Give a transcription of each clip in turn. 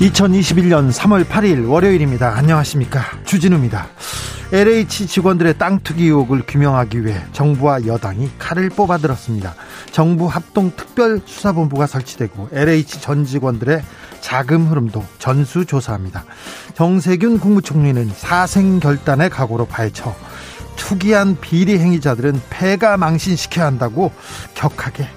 2021년 3월 8일 월요일입니다. 안녕하십니까. 주진우입니다. LH 직원들의 땅 투기 의혹을 규명하기 위해 정부와 여당이 칼을 뽑아들었습니다. 정부 합동 특별 수사본부가 설치되고 LH 전 직원들의 자금 흐름도 전수 조사합니다. 정세균 국무총리는 사생 결단의 각오로 파헤쳐 투기한 비리 행위자들은 폐가 망신시켜야 한다고 격하게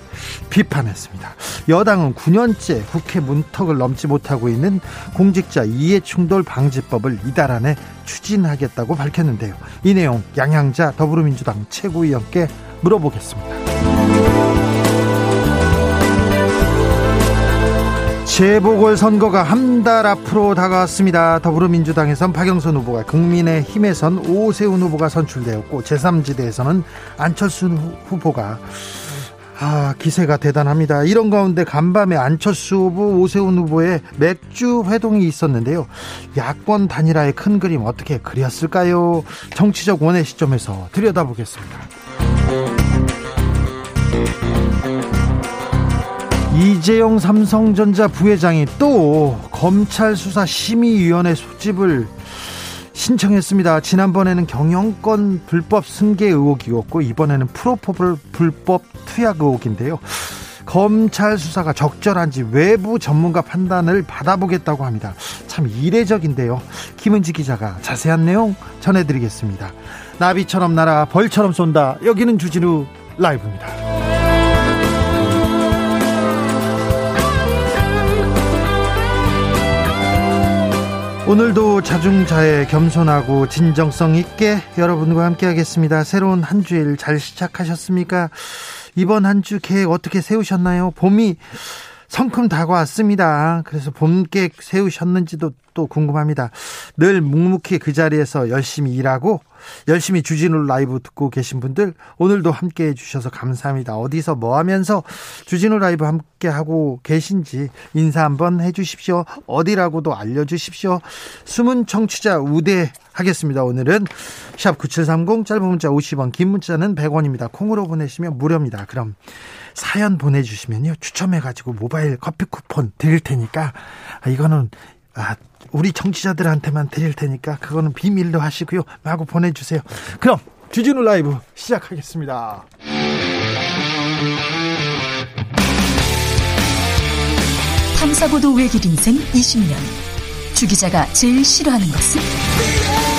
비판했습니다. 여당은 9년째 국회 문턱을 넘지 못하고 있는 공직자 이해충돌 방지법을 이달 안에 추진하겠다고 밝혔는데요. 이 내용 양양자 더불어민주당 최고위원께 물어보겠습니다. 재보궐 선거가 한 달 앞으로 다가왔습니다. 더불어민주당에선 박영선 후보가 국민의힘에선 오세훈 후보가 선출되었고 제3지대에서는 안철수 후보가 아, 기세가 대단합니다. 이런 가운데 간밤에 안철수 후보, 오세훈 후보의 맥주 회동이 있었는데요. 야권 단일화의 큰 그림 어떻게 그렸을까요? 정치적 원의 시점에서 들여다보겠습니다. 이재용 삼성전자 부회장이 또 검찰 수사 심의위원회 소집을 신청했습니다. 지난번에는 경영권 불법 승계 의혹이었고 이번에는 프로포블 불법 투약 의혹인데요. 검찰 수사가 적절한지 외부 전문가 판단을 받아보겠다고 합니다. 참 이례적인데요. 김은지 기자가 자세한 내용 전해드리겠습니다. 나비처럼 날아 벌처럼 쏜다. 여기는 주진우 라이브입니다. 오늘도 자중자애 겸손하고 진정성 있게 여러분과 함께 하겠습니다. 새로운 한 주일 잘 시작하셨습니까? 이번 한 주 계획 어떻게 세우셨나요? 봄이 성큼 다가왔습니다. 그래서 봄 계획 세우셨는지도 또 궁금합니다. 늘 묵묵히 그 자리에서 열심히 일하고 열심히 주진우 라이브 듣고 계신 분들 오늘도 함께 해주셔서 감사합니다. 어디서 뭐 하면서 주진우 라이브 함께 하고 계신지 인사 한번 해주십시오. 어디라고도 알려주십시오. 숨은 청취자 우대하겠습니다. 오늘은 샵 9730 짧은 문자 50원 긴 문자는 100원입니다. 콩으로 보내시면 무료입니다. 그럼 사연 보내주시면요 추첨해가지고 모바일 커피 쿠폰 드릴 테니까 이거는 아, 우리 청취자들한테만 드릴 테니까 그거는 비밀로 하시고요. 마구 보내주세요. 그럼 주진우 라이브 시작하겠습니다. 탐사보도 외길 인생 20년. 주 기자가 제일 싫어하는 것은?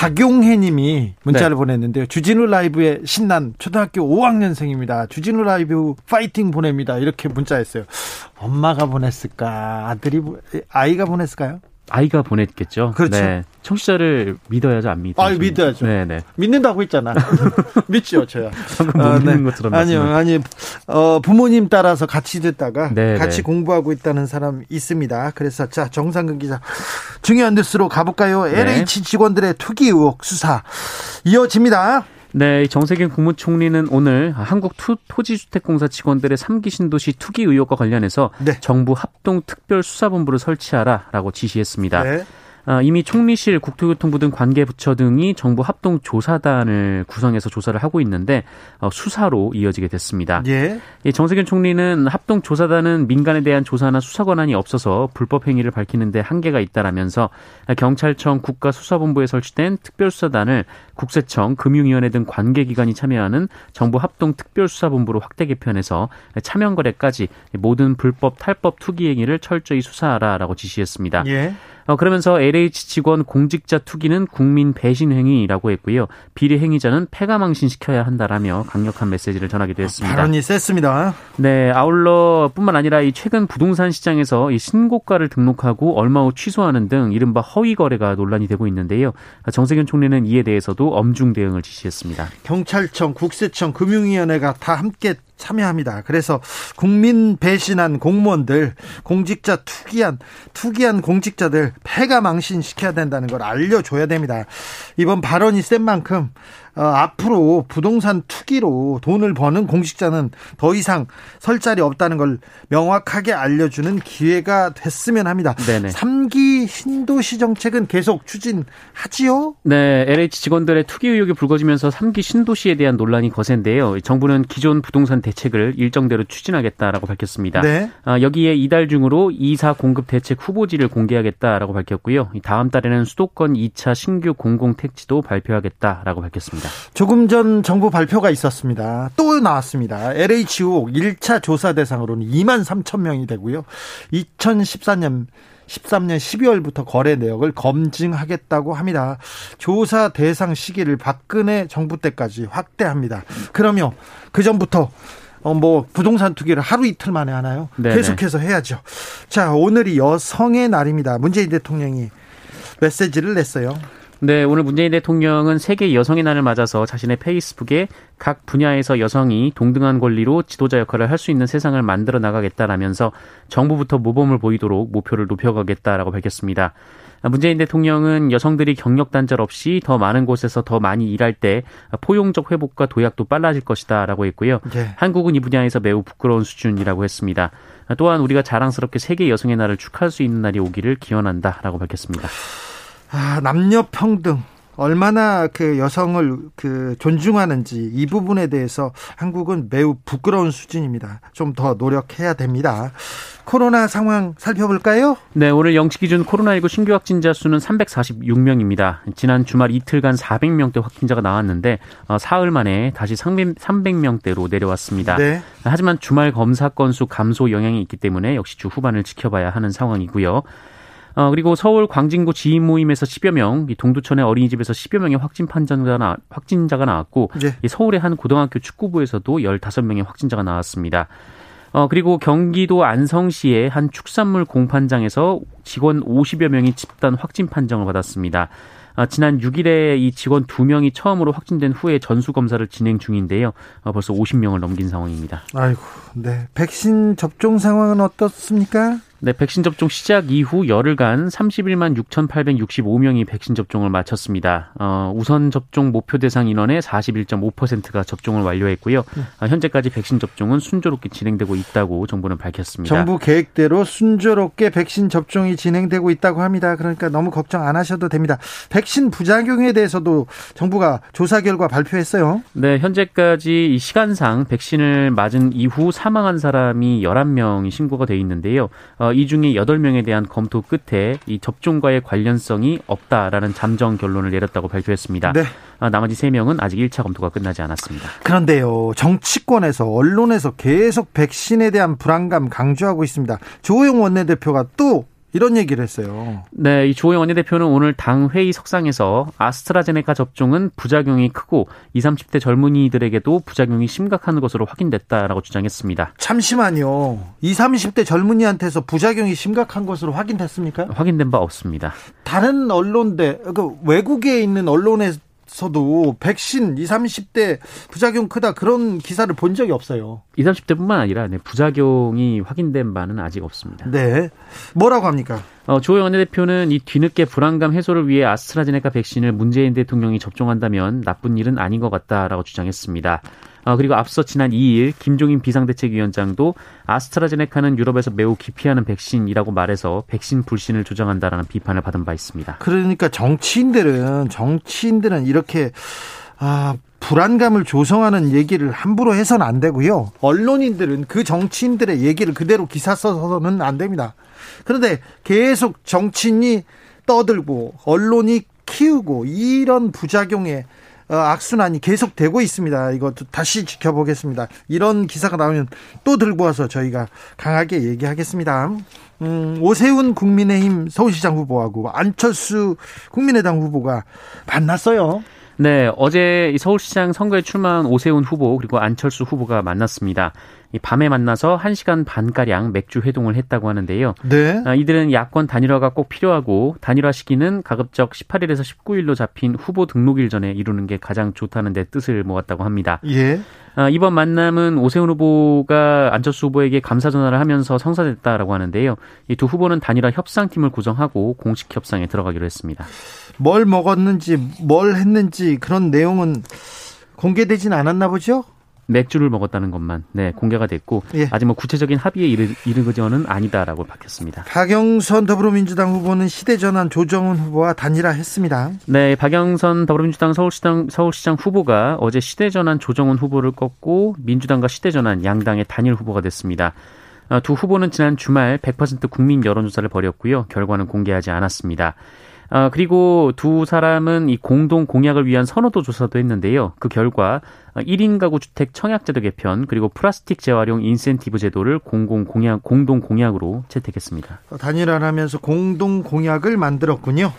박용혜 님이 문자를 네. 보냈는데요. 주진우 라이브에 신난 초등학교 5학년생입니다. 주진우 라이브 파이팅 보냅니다. 이렇게 문자했어요. 엄마가 보냈을까? 아들이 아이가 보냈을까요? 아이가 보냈겠죠. 그렇죠. 네. 청취자를 믿어야죠, 안 믿어요? 아, 믿어야죠. 네, 네. 믿는다고 했잖아. 믿죠, 저야. 방금 어, 네. 것처럼 아니요, 아니, 어, 부모님 따라서 같이 듣다가 네, 같이 네. 공부하고 있다는 사람 있습니다. 그래서 자, 정상근 기자. 중요한 뉴스로 가볼까요? 네. LH 직원들의 투기 의혹 수사 이어집니다. 네, 정세균 국무총리는 오늘 한국 투, 토지주택공사 직원들의 3기 신도시 투기 의혹과 관련해서 네. 정부 합동 특별수사본부를 설치하라라고 지시했습니다. 네. 아, 이미 총리실, 국토교통부 등 관계 부처 등이 정부 합동 조사단을 구성해서 조사를 하고 있는데 어, 수사로 이어지게 됐습니다. 예. 정세균 총리는 합동 조사단은 민간에 대한 조사나 수사 권한이 없어서 불법 행위를 밝히는데 한계가 있다라면서 경찰청 국가수사본부에 설치된 특별수사단을 국세청, 금융위원회 등 관계 기관이 참여하는 정부 합동 특별수사본부로 확대 개편해서 차명 거래까지 모든 불법 탈법 투기 행위를 철저히 수사하라라고 지시했습니다. 예. 어, 그러면서 LH 직원 공직자 투기는 국민 배신 행위라고 했고요. 비리 행위자는 패가망신 시켜야 한다라며 강력한 메시지를 전하기도 했습니다. 발언이 셌습니다. 네, 아울러 뿐만 아니라 이 최근 부동산 시장에서 이 신고가를 등록하고 얼마 후 취소하는 등 이른바 허위 거래가 논란이 되고 있는데요. 정세균 총리는 이에 대해서도 엄중 대응을 지시했습니다. 경찰청, 국세청, 금융위원회가 다 함께 참여합니다. 그래서 국민 배신한 공무원들, 공직자 투기한 투기한 공직자들 폐가 망신시켜야 된다는 걸 알려줘야 됩니다. 이번 발언이 센 만큼 어, 앞으로 부동산 투기로 돈을 버는 공직자는 더 이상 설 자리 없다는 걸 명확하게 알려주는 기회가 됐으면 합니다. 네네. 3기 신도시 정책은 계속 추진하지요? 네, LH 직원들의 투기 의혹이 불거지면서 3기 신도시에 대한 논란이 거센데요. 정부는 기존 부동산 대책을 일정대로 추진하겠다라고 밝혔습니다. 네. 아, 여기에 이달 중으로 2사 공급 대책 후보지를 공개하겠다라고 밝혔고요. 다음 달에는 수도권 2차 신규 공공 택지도 발표하겠다라고 밝혔습니다. 있습니다. 조금 전 정부 발표가 있었습니다. 또 나왔습니다. LH 우 1차 조사 대상으로는 2만 3천 명이 되고요. 2014년 13년 12월부터 거래 내역을 검증하겠다고 합니다. 조사 대상 시기를 박근혜 정부 때까지 확대합니다. 그러면 그 전부터 어, 뭐 부동산 투기를 하루 이틀 만에 하나요? 네네. 계속해서 해야죠. 자, 오늘이 여성의 날입니다. 문재인 대통령이 메시지를 냈어요. 네, 오늘 문재인 대통령은 세계 여성의 날을 맞아서 자신의 페이스북에 각 분야에서 여성이 동등한 권리로 지도자 역할을 할 수 있는 세상을 만들어 나가겠다라면서 정부부터 모범을 보이도록 목표를 높여가겠다라고 밝혔습니다. 문재인 대통령은 여성들이 경력 단절 없이 더 많은 곳에서 더 많이 일할 때 포용적 회복과 도약도 빨라질 것이다라고 했고요. 네. 한국은 이 분야에서 매우 부끄러운 수준이라고 했습니다. 또한 우리가 자랑스럽게 세계 여성의 날을 축하할 수 있는 날이 오기를 기원한다라고 밝혔습니다. 아, 남녀 평등 얼마나 그 여성을 그 존중하는지 이 부분에 대해서 한국은 매우 부끄러운 수준입니다. 좀 더 노력해야 됩니다. 코로나 상황 살펴볼까요? 네, 오늘 영시 기준 코로나19 신규 확진자 수는 346명입니다. 지난 주말 이틀간 400명대 확진자가 나왔는데 어, 사흘 만에 다시 300명대로 내려왔습니다. 네. 하지만 주말 검사 건수 감소 영향이 있기 때문에 역시 주 후반을 지켜봐야 하는 상황이고요. 어, 그리고 서울 광진구 지인 모임에서 10여 명, 동두천의 어린이집에서 10여 명의 확진 판정자가 나, 확진자가 나왔고 네. 서울의 한 고등학교 축구부에서도 15명의 확진자가 나왔습니다. 어, 그리고 경기도 안성시의 한 축산물 공판장에서 직원 50여 명이 집단 확진 판정을 받았습니다. 아, 지난 6일에 이 직원 2명이 처음으로 확진된 후에 전수 검사를 진행 중인데요. 어, 벌써 50명을 넘긴 상황입니다. 아이고, 네. 백신 접종 상황은 어떻습니까? 네, 백신 접종 시작 이후 열흘간 31만 6,865명이 백신 접종을 마쳤습니다. 어, 우선 접종 목표 대상 인원의 41.5%가 접종을 완료했고요. 어, 현재까지 백신 접종은 순조롭게 진행되고 있다고 정부는 밝혔습니다. 정부 계획대로 순조롭게 백신 접종이 진행되고 있다고 합니다. 그러니까 너무 걱정 안 하셔도 됩니다. 백신 부작용에 대해서도 정부가 조사 결과 발표했어요. 네, 현재까지 시간상 백신을 맞은 이후 사망한 사람이 11명이 신고가 돼 있는데요. 어, 이 중에 8명에 대한 검토 끝에 이 접종과의 관련성이 없다라는 잠정 결론을 내렸다고 발표했습니다. 네. 아, 나머지 3명은 아직 1차 검토가 끝나지 않았습니다. 그런데요, 정치권에서 언론에서 계속 백신에 대한 불안감 강조하고 있습니다. 조호영 원내대표가 또 이런 얘기를 했어요. 네, 이 조영 원내대표는 오늘 당 회의 석상에서 아스트라제네카 접종은 부작용이 크고 20, 30대 젊은이들에게도 부작용이 심각한 것으로 확인됐다라고 주장했습니다. 잠시만요. 20, 30대 젊은이한테서 부작용이 심각한 것으로 확인됐습니까? 확인된 바 없습니다. 다른 언론대 그 외국에 있는 언론에 서도 백신 20, 30대 부작용 크다 그런 기사를 본 적이 없어요. 20, 30대뿐만 아니라 네, 부작용이 확인된 바는 아직 없습니다. 네. 뭐라고 합니까? 어, 조 원내대표는 이 뒤늦게 불안감 해소를 위해 아스트라제네카 백신을 문재인 대통령이 접종한다면 나쁜 일은 아닌 것 같다라고 주장했습니다. 어, 그리고 앞서 지난 2일 김종인 비상대책위원장도 아스트라제네카는 유럽에서 매우 기피하는 백신이라고 말해서 백신 불신을 조장한다라는 비판을 받은 바 있습니다. 그러니까 정치인들은 정치인들은 이렇게 아, 불안감을 조성하는 얘기를 함부로 해서는 안 되고요. 언론인들은 그 정치인들의 얘기를 그대로 기사 써서는 안 됩니다. 그런데 계속 정치인이 떠들고 언론이 키우고 이런 부작용에 어, 악순환이 계속되고 있습니다. 이것도 다시 지켜보겠습니다. 이런 기사가 나오면 또 들고 와서 저희가 강하게 얘기하겠습니다. 음, 오세훈 국민의힘 서울시장 후보하고 안철수 국민의당 후보가 만났어요. 네, 어제 서울시장 선거에 출마한 오세훈 후보 그리고 안철수 후보가 만났습니다. 이 밤에 만나서 1시간 반가량 맥주 회동을 했다고 하는데요. 네. 아, 이들은 야권 단일화가 꼭 필요하고 단일화 시기는 가급적 18일에서 19일로 잡힌 후보 등록일 전에 이루는 게 가장 좋다는 데 뜻을 모았다고 합니다. 예. 아, 이번 만남은 오세훈 후보가 안철수 후보에게 감사 전화를 하면서 성사됐다라고 하는데요. 이 두 후보는 단일화 협상팀을 구성하고 공식 협상에 들어가기로 했습니다. 뭘 먹었는지 뭘 했는지 그런 내용은 공개되진 않았나 보죠? 맥주를 먹었다는 것만 네 공개가 됐고 예. 아직 뭐 구체적인 합의에 이르, 이르거지는 아니다라고 밝혔습니다. 박영선 더불어민주당 후보는 시대전환 조정훈 후보와 단일화했습니다. 네, 박영선 더불어민주당 서울시장 서울시장 후보가 어제 시대전환 조정훈 후보를 꺾고 민주당과 시대전환 양당의 단일 후보가 됐습니다. 어, 두 후보는 지난 주말 100% 국민 여론조사를 벌였고요. 결과는 공개하지 않았습니다. 아, 그리고 두 사람은 이 공동 공약을 위한 선호도 조사도 했는데요. 그 결과 1인 가구 주택 청약제도 개편 그리고 플라스틱 재활용 인센티브 제도를 공공 공약 공동 공약으로 채택했습니다. 단일화하면서 공동 공약을 만들었군요.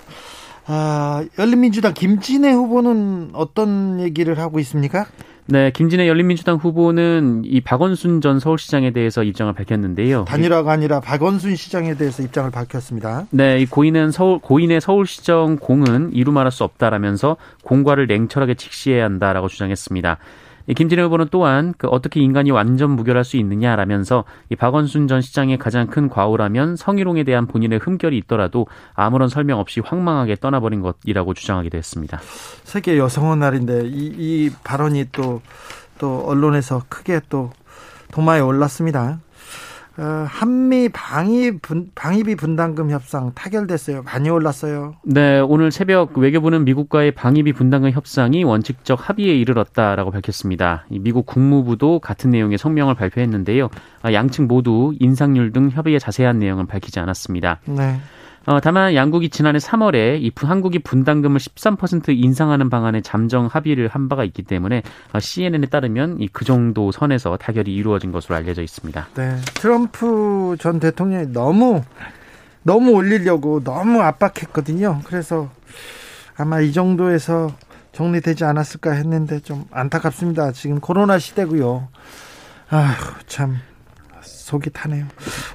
아, 열린민주당 김진애 후보는 어떤 얘기를 하고 있습니까? 네, 김진애 열린민주당 후보는 이 박원순 전 서울시장에 대해서 입장을 밝혔는데요. 단일화가 아니라 박원순 시장에 대해서 입장을 밝혔습니다. 네, 이 고인은 서울 고인의 서울시정 공은 이루 말할 수 없다라면서 공과를 냉철하게 직시해야 한다라고 주장했습니다. 김진애 후보는 또한 그 어떻게 인간이 완전 무결할 수 있느냐라면서 이 박원순 전 시장의 가장 큰 과오라면 성희롱에 대한 본인의 흠결이 있더라도 아무런 설명 없이 황망하게 떠나버린 것이라고 주장하기도 했습니다. 세계 여성의 날인데 이, 이 발언이 또 또 언론에서 크게 또 도마에 올랐습니다. 어, 한미 방위 분, 방위비 분담금 협상 타결됐어요. 많이 올랐어요. 네, 오늘 새벽 외교부는 미국과의 방위비 분담금 협상이 원칙적 합의에 이르렀다라고 밝혔습니다. 미국 국무부도 같은 내용의 성명을 발표했는데요. 아, 양측 모두 인상률 등 협의의 자세한 내용은 밝히지 않았습니다. 네. 어, 다만 양국이 지난해 3월에 이 한국이 분담금을 13% 인상하는 방안에 잠정 합의를 한 바가 있기 때문에 어, CNN에 따르면 이 그 정도 선에서 타결이 이루어진 것으로 알려져 있습니다. 네, 트럼프 전 대통령이 너무 너무 올리려고 너무 압박했거든요. 그래서 아마 이 정도에서 정리되지 않았을까 했는데 좀 안타깝습니다. 지금 코로나 시대고요. 아휴 참 속이 타네요.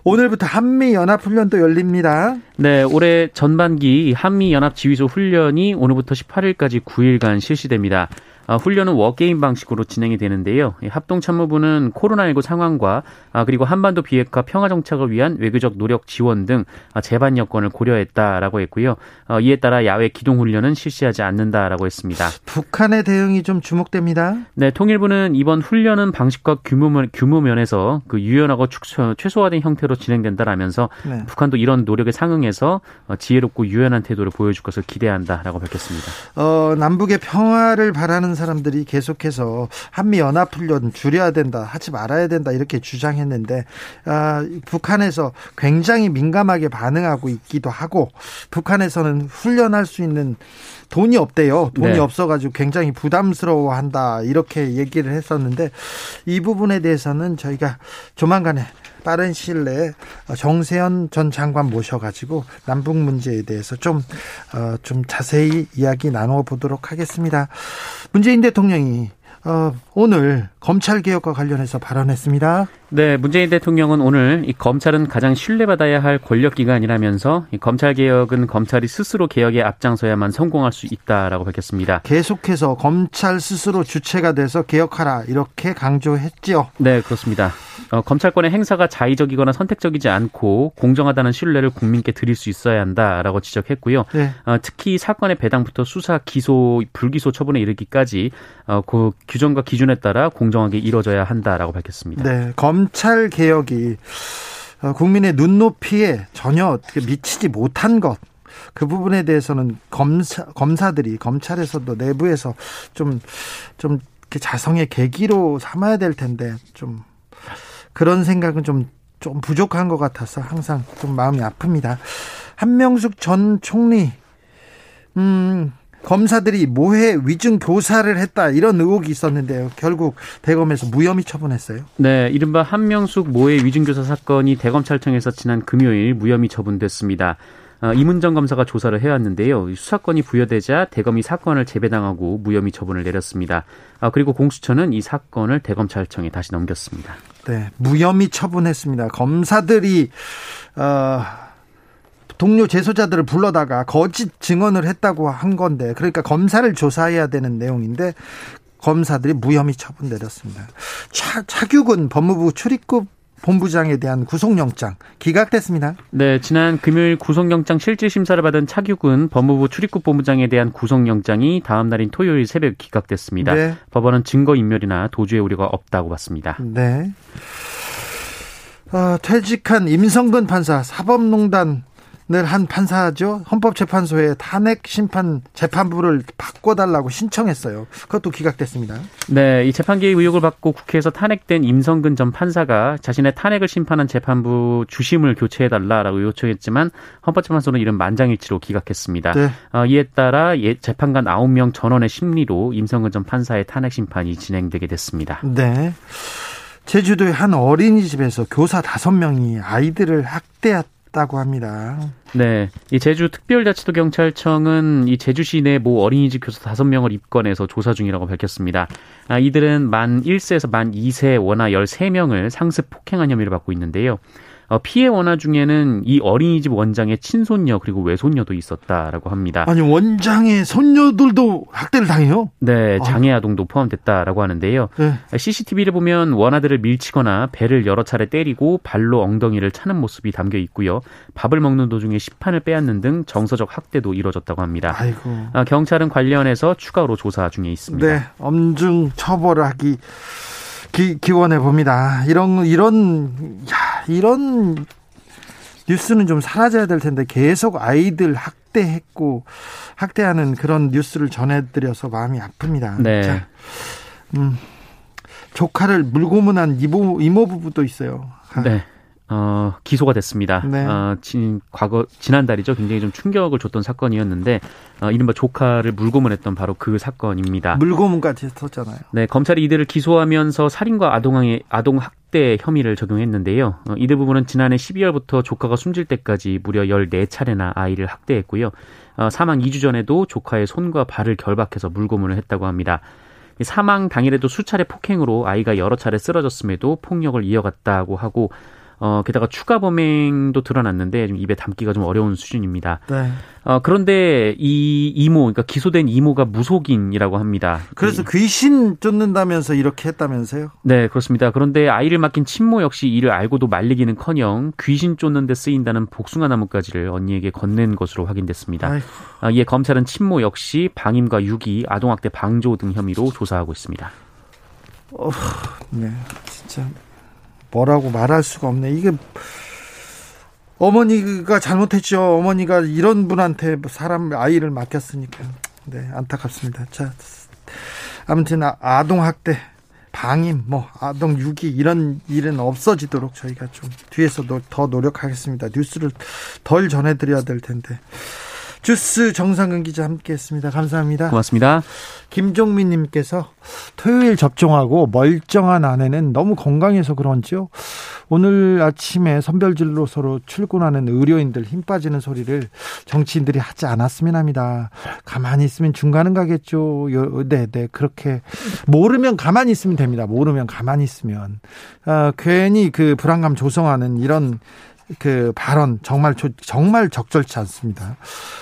오늘부터 한미 연합 훈련도 열립니다. 네, 올해 전반기 한미 연합 지휘소 훈련이 오늘부터 18일까지 9일간 실시됩니다. 아, 훈련은 워게임 방식으로 진행이 되는데요. 합동참모부는 코로나19 상황과 아, 그리고 한반도 비핵화 평화 정착을 위한 외교적 노력 지원 등 아, 재반 여건을 고려했다라고 했고요. 어, 이에 따라 야외 기동 훈련은 실시하지 않는다라고 했습니다. 북한의 대응이 좀 주목됩니다. 네, 통일부는 이번 훈련은 방식과 규모, 규모 면에서 그 유연하고 최소화된 형태로 진행된다라면서 네. 북한도 이런 노력에 상응해서 어, 지혜롭고 유연한 태도를 보여줄 것을 기대한다라고 밝혔습니다. 어, 남북의 평화를 바라는 사람들이 계속해서 한미 연합 훈련 줄여야 된다, 하지 말아야 된다 이렇게 주장했는데 아, 북한에서 굉장히 민감하게 반응하고 있기도 하고 북한에서는 훈련할 수 있는 돈이 없대요. 돈이 네. 없어가지고 굉장히 부담스러워한다 이렇게 얘기를 했었는데 이 부분에 대해서는 저희가 조만간에 빠른 시일 내에 정세현 전 장관 모셔가지고 남북 문제에 대해서 좀, 어, 좀 자세히 이야기 나눠보도록 하겠습니다. 문재인 대통령이 어, 오늘 검찰 개혁과 관련해서 발언했습니다. 네, 문재인 대통령은 오늘 이 검찰은 가장 신뢰받아야 할 권력 기관이라면서 이 검찰 개혁은 검찰이 스스로 개혁에 앞장서야만 성공할 수 있다라고 밝혔습니다. 계속해서 검찰 스스로 주체가 돼서 개혁하라 이렇게 강조했지요. 네, 그렇습니다. 어, 검찰권의 행사가 자의적이거나 선택적이지 않고 공정하다는 신뢰를 국민께 드릴 수 있어야 한다라고 지적했고요. 네. 어, 특히 사건의 배당부터 수사, 기소, 불기소 처분에 이르기까지 어, 그 규정과 기준 에 따라 공정하게 이루어져야 한다라고 밝혔습니다. 네, 검찰 개혁이 어, 국민의 눈높이에 전혀 미치지 못한 것. 그 부분에 대해서는 검사, 검사들이 검찰에서도 내부에서 좀, 좀 자성의 계기로 삼아야 될 텐데 좀 그런 생각은 좀, 좀 부족한 것 같아서 항상 좀 마음이 아픕니다. 한명숙 전 총리, 음, 검사들이 모해 위증 교사를 했다 이런 의혹이 있었는데요. 결국 대검에서 무혐의 처분했어요. 네, 이른바 한명숙 모해 위증 교사 사건이 대검찰청에서 지난 금요일 무혐의 처분됐습니다. 어, 이문정 검사가 조사를 해왔는데요. 수사권이 부여되자 대검이 사건을 재배당하고 무혐의 처분을 내렸습니다. 아, 그리고 공수처는 이 사건을 대검찰청에 다시 넘겼습니다. 네, 무혐의 처분했습니다. 검사들이 어, 동료 재소자들을 불러다가 거짓 증언을 했다고 한 건데 그러니까 검사를 조사해야 되는 내용인데 검사들이 무혐의 처분 내렸습니다. 차, 차규근 법무부 출입국 본부장에 대한 구속영장 기각됐습니다. 네, 지난 금요일 구속영장 실질 심사를 받은 차규근 법무부 출입국 본부장에 대한 구속영장이 다음 날인 토요일 새벽 기각됐습니다. 네. 법원은 증거인멸이나 도주의 우려가 없다고 봤습니다. 네. 어, 퇴직한 임성근 판사 사법농단 한 판사죠. 헌법재판소에 탄핵 심판 재판부를 바꿔달라고 신청했어요. 그것도 기각됐습니다. 네, 이 재판 개입 의혹을 받고 국회에서 탄핵된 임성근 전 판사가 자신의 탄핵을 심판한 재판부 주심을 교체해달라라고 요청했지만 헌법재판소는 이런 만장일치로 기각했습니다. 네. 어, 이에 따라 예, 재판관 9명 전원의 심리로 임성근 전 판사의 탄핵 심판이 진행되게 됐습니다. 네. 제주도의 한 어린이집에서 교사 5명이 아이들을 학대했 있 다고 합니다. 네. 이 제주 특별자치도 경찰청은 이 제주 시 내 모 어린이집 교사 5명을 입건해서 조사 중이라고 밝혔습니다. 아, 이들은 만 1세에서 만 2세 원화 13명을 상습 폭행한 혐의를 받고 있는데요. 어, 피해 원화 중에는 이 어린이집 원장의 친손녀 그리고 외손녀도 있었다라고 합니다. 아니 원장의 손녀들도 학대를 당해요? 네, 장애 아동도 포함됐다라고 하는데요. 네. CCTV를 보면 원아들을 밀치거나 배를 여러 차례 때리고 발로 엉덩이를 차는 모습이 담겨 있고요. 밥을 먹는 도중에 식판을 빼앗는 등 정서적 학대도 이뤄졌다고 합니다. 아이고. 아, 경찰은 관련해서 추가로 조사 중에 있습니다. 네, 엄중 처벌하기 기, 기원해 봅니다. 이런 이런 야, 이런 뉴스는 좀 사라져야 될 텐데 계속 아이들 학대했고 학대하는 그런 뉴스를 전해드려서 마음이 아픕니다. 네. 자, 음, 조카를 물고문한 이모 이모 부부도 있어요. 네. 어, 기소가 됐습니다. 네. 어, 진, 과거, 지난달이죠. 굉장히 좀 충격을 줬던 사건이었는데, 어, 이른바 조카를 물고문했던 바로 그 사건입니다. 물고문까지 했었잖아요. 네, 검찰이 이들을 기소하면서 살인과 아동항해, 아동학대 혐의를 적용했는데요. 어, 이들 부분은 지난해 12월부터 조카가 숨질 때까지 무려 14차례나 아이를 학대했고요. 어, 사망 2주 전에도 조카의 손과 발을 결박해서 물고문을 했다고 합니다. 사망 당일에도 수차례 폭행으로 아이가 여러 차례 쓰러졌음에도 폭력을 이어갔다고 하고 어, 게다가 추가 범행도 드러났는데 좀 입에 담기가 좀 어려운 수준입니다. 네. 어, 그런데 이 이모, 그러니까 기소된 이모가 무속인이라고 합니다. 그래서 귀신 쫓는다면서 이렇게 했다면서요? 네, 그렇습니다. 그런데 아이를 맡긴 친모 역시 이를 알고도 말리기는 커녕 귀신 쫓는 데 쓰인다는 복숭아 나무까지를 언니에게 건넨 것으로 확인됐습니다. 아, 이에 검찰은 친모 역시 방임과 유기, 아동학대 방조 등 혐의로 조사하고 있습니다. 어, 네, 진짜 뭐라고 말할 수가 없네. 이게 어머니가 잘못했죠. 어머니가 이런 분한테 사람 아이를 맡겼으니까. 네, 안타깝습니다. 자, 아무튼 아, 아동 학대, 방임, 뭐 아동 유기 이런 일은 없어지도록 저희가 좀 뒤에서 더 노력하겠습니다. 뉴스를 덜 전해드려야 될 텐데. 주스 정상근 기자 함께했습니다. 감사합니다. 고맙습니다. 김종민님께서 토요일 접종하고 멀쩡한 아내는 너무 건강해서 그런지요. 오늘 아침에 선별진로서로 출근하는 의료인들 힘 빠지는 소리를 정치인들이 하지 않았으면 합니다. 가만히 있으면 중간은 가겠죠. 네, 네. 그렇게 모르면 가만히 있으면 됩니다. 모르면 가만히 있으면. 아, 괜히 그 불안감 조성하는 이런 그 발언 정말 정말 적절치 않습니다.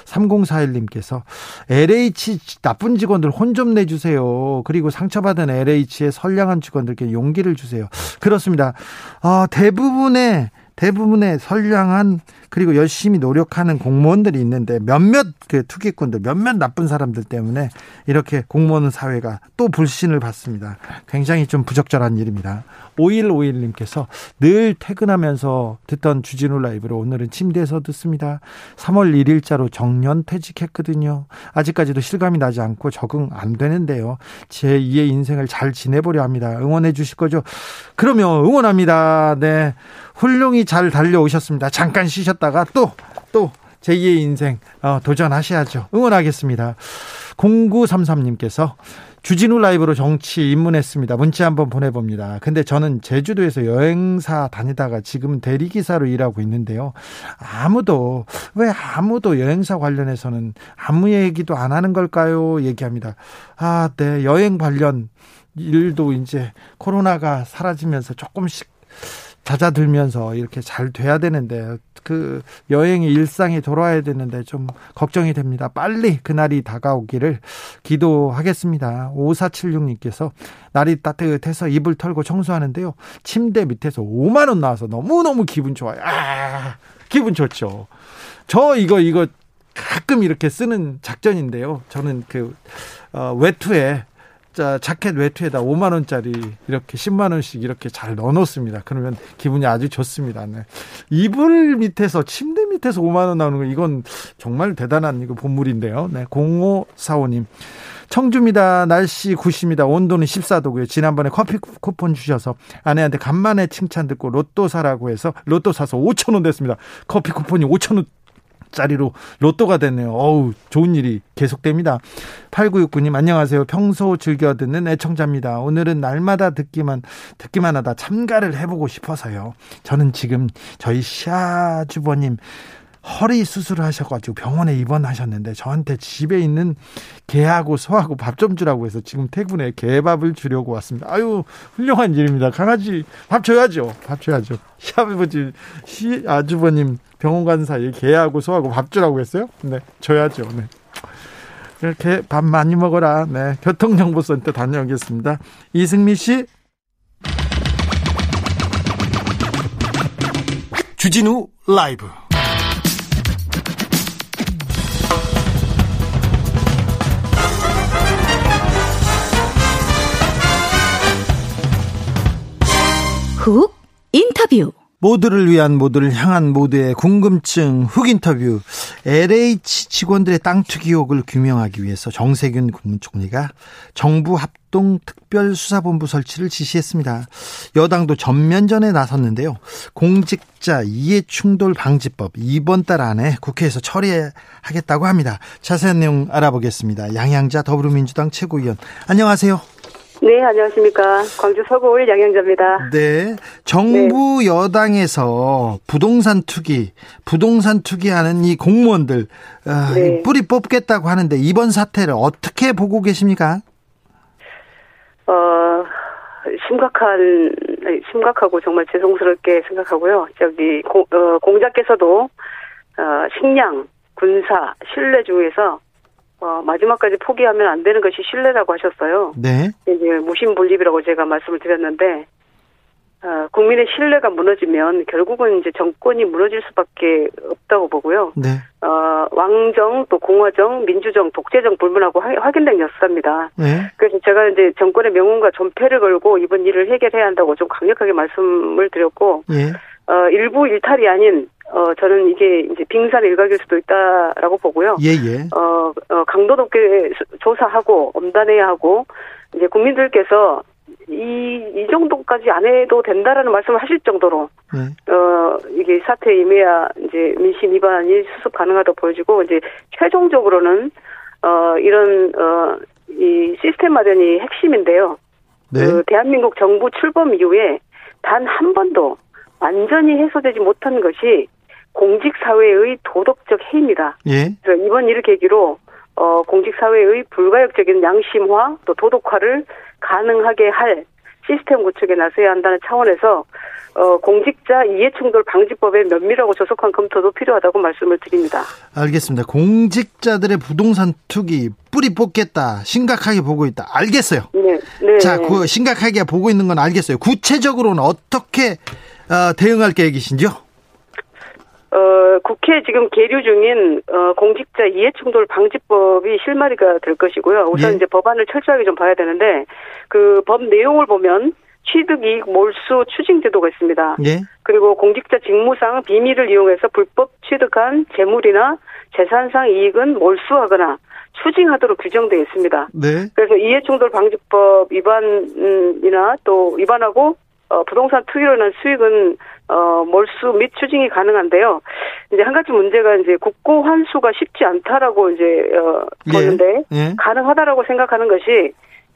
3041님께서 LH 나쁜 직원들 혼 좀 내주세요. 그리고 상처받은 LH의 선량한 직원들께 용기를 주세요. 그렇습니다. 어, 대부분의 대부분의 선량한 그리고 열심히 노력하는 공무원들이 있는데 몇몇 그 투기꾼들, 몇몇 나쁜 사람들 때문에 이렇게 공무원 사회가 또 불신을 받습니다. 굉장히 좀 부적절한 일입니다. 5151님께서 늘 퇴근하면서 듣던 주진우 라이브로 오늘은 침대에서 듣습니다. 3월 1일자로 정년 퇴직했거든요. 아직까지도 실감이 나지 않고 적응 안 되는데요. 제 2의 인생을 잘 지내보려 합니다. 응원해 주실 거죠? 그러면 응원합니다. 네. 훌륭히 잘 달려오셨습니다. 잠깐 쉬셨다가 또, 또, 제2의 인생, 어, 도전하셔야죠. 응원하겠습니다. 0933님께서 주진우 라이브로 정치 입문했습니다. 문자 한번 보내봅니다. 근데 저는 제주도에서 여행사 다니다가 지금 대리기사로 일하고 있는데요. 아무도, 왜 아무도 여행사 관련해서는 아무 얘기도 안 하는 걸까요? 얘기합니다. 아, 네. 여행 관련 일도 이제 코로나가 사라지면서 조금씩 잦아들면서 이렇게 잘 돼야 되는데 그 여행이 일상이 돌아와야 되는데 좀 걱정이 됩니다. 빨리 그날이 다가오기를 기도하겠습니다. 5476님께서 날이 따뜻해서 이불 털고 청소하는데요. 침대 밑에서 5만 원 나와서 너무너무 기분 좋아요. 아, 기분 좋죠. 저 이거 이거 가끔 이렇게 쓰는 작전인데요. 저는 그 어, 외투에 자, 자켓 외투에다 5만 원짜리 이렇게 10만 원씩 이렇게 잘 넣어 놓습니다. 그러면 기분이 아주 좋습니다. 네. 이불 밑에서 침대 밑에서 5만 원 나오는 거 이건 정말 대단한 이거 본물인데요. 네. 0545 님. 청주입니다. 날씨 굿입니다. 온도는 14도고요. 지난번에 커피 쿠폰 주셔서 아내한테 간만에 칭찬 듣고 로또 사라고 해서 로또 사서 5천 원 됐습니다. 커피 쿠폰이 5천 원 짜리로 로또가 됐네요. 어우, 좋은 일이 계속됩니다. 8969님, 안녕하세요. 평소 즐겨 듣는 애청자입니다. 오늘은 날마다 듣기만, 듣기만 하다 참가를 해 보고 싶어서요. 저는 지금 저희 시아 주버님 허리 수술을 하셔가지고 병원에 입원하셨는데 저한테 집에 있는 개하고 소하고 밥 좀 주라고 해서 지금 퇴근에 개밥을 주려고 왔습니다. 아유 훌륭한 일입니다. 강아지 밥 줘야죠. 밥 줘야죠. 시아버지 시 아주버님 병원 간 사이에 개하고 소하고 밥 주라고 했어요. 네 줘야죠. 네. 이렇게 밥 많이 먹어라. 네 교통정보센터 다녀오겠습니다. 이승미 씨. 주진우 라이브. 훅 인터뷰 모두를 위한 모두를 향한 모두의 궁금증 훅 인터뷰 LH 직원들의 땅 투기 의혹을 규명하기 위해서 정세균 국무총리가 정부 합동 특별수사본부 설치를 지시했습니다. 여당도 전면전에 나섰는데요. 공직자 이해충돌 방지법 이번 달 안에 국회에서 처리하겠다고 합니다. 자세한 내용 알아보겠습니다. 양양자 더불어민주당 최고위원 안녕하세요. 네, 안녕하십니까. 광주 서구울 양양자입니다. 네. 정부 네. 여당에서 부동산 투기, 부동산 투기하는 이 공무원들, 아, 네. 뿌리 뽑겠다고 하는데 이번 사태를 어떻게 보고 계십니까? 어, 심각한, 심각하고 정말 죄송스럽게 생각하고요. 저기, 고, 어, 공자께서도, 어, 식량, 군사, 신뢰 중에서 어, 마지막까지 포기하면 안 되는 것이 신뢰라고 하셨어요. 네. 이제 무신분립이라고 제가 말씀을 드렸는데, 어, 국민의 신뢰가 무너지면 결국은 이제 정권이 무너질 수밖에 없다고 보고요. 네. 어, 왕정, 또 공화정, 민주정, 독재정 불문하고 확인된 역사입니다. 네. 그래서 제가 이제 정권의 명운과 존폐를 걸고 이번 일을 해결해야 한다고 좀 강력하게 말씀을 드렸고, 예. 어, 일부 일탈이 아닌 어, 저는 이게 이제 빙산 일각일 수도 있다라고 보고요. 예, 예. 어, 어, 강도 높게 조사하고 엄단해야 하고, 이제 국민들께서 이, 이 정도까지 안 해도 된다라는 말씀을 하실 정도로, 네. 어, 이게 사태에 임해야 이제 민심 위반이 수습 가능하다고 보여지고, 이제 최종적으로는, 어, 이런, 어, 이 시스템 마련이 핵심인데요. 네. 그 대한민국 정부 출범 이후에 단 한 번도 완전히 해소되지 못한 것이 공직사회의 도덕적 해입니다. 예. 그래서 이번 일을 계기로 어, 공직사회의 불가역적인 양심화 또 도덕화를 가능하게 할 시스템 구축에 나서야 한다는 차원에서 어, 공직자 이해충돌 방지법의 면밀하고 조속한 검토도 필요하다고 말씀을 드립니다. 알겠습니다. 공직자들의 부동산 투기 뿌리 뽑겠다 심각하게 보고 있다. 알겠어요. 네. 네. 자, 그 심각하게 보고 있는 건 알겠어요. 구체적으로는 어떻게 어, 대응할 계획이신지요? 어, 국회 지금 계류 중인 어, 공직자 이해충돌 방지법이 실마리가 될 것이고요. 우선 예. 이제 법안을 철저하게 좀 봐야 되는데 그 법 내용을 보면 취득이익 몰수 추징 제도가 있습니다. 예. 그리고 공직자 직무상 비밀을 이용해서 불법 취득한 재물이나 재산상 이익은 몰수하거나 추징하도록 규정되어 있습니다. 네. 그래서 이해충돌 방지법 위반이나 또 위반하고 어, 부동산 투기로 인한 수익은 어, 몰수 및 추징이 가능한데요. 이제 한 가지 문제가 이제 국고 환수가 쉽지 않다라고 이제 어, 예. 보는데 예. 예. 가능하다라고 생각하는 것이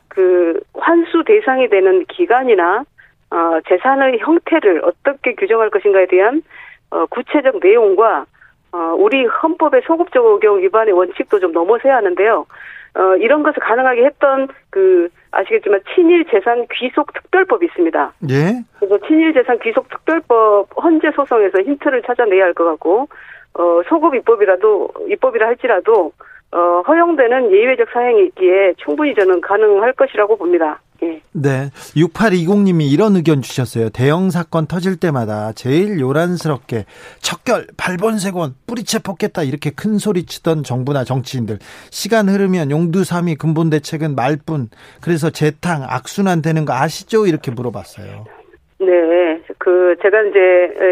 그 환수 대상이 되는 기간이나 어, 재산의 형태를 어떻게 규정할 것인가에 대한 어, 구체적 내용과 어, 우리 헌법의 소급 적용 위반의 원칙도 좀 넘어서야 하는데요. 어, 이런 것을 가능하게 했던 그 아시겠지만 친일 재산 귀속 특별법이 있습니다. 예. 그래서 친일 재산 귀속 특별법 헌재 소송에서 힌트를 찾아내야 할 것 같고 어, 소급 입법이라도 입법이라 할지라도 어, 허용되는 예외적 사행이 있기에 충분히 저는 가능할 것이라고 봅니다. 예. 네. 6820님이 이런 의견 주셨어요. 대형 사건 터질 때마다 제일 요란스럽게 척결, 발본색원, 뿌리채 뽑겠다 이렇게 큰 소리 치던 정부나 정치인들. 시간 흐르면 용두삼이 근본 대책은 말뿐. 그래서 재탕, 악순환 되는 거 아시죠? 이렇게 물어봤어요. 네. 그, 제가 이제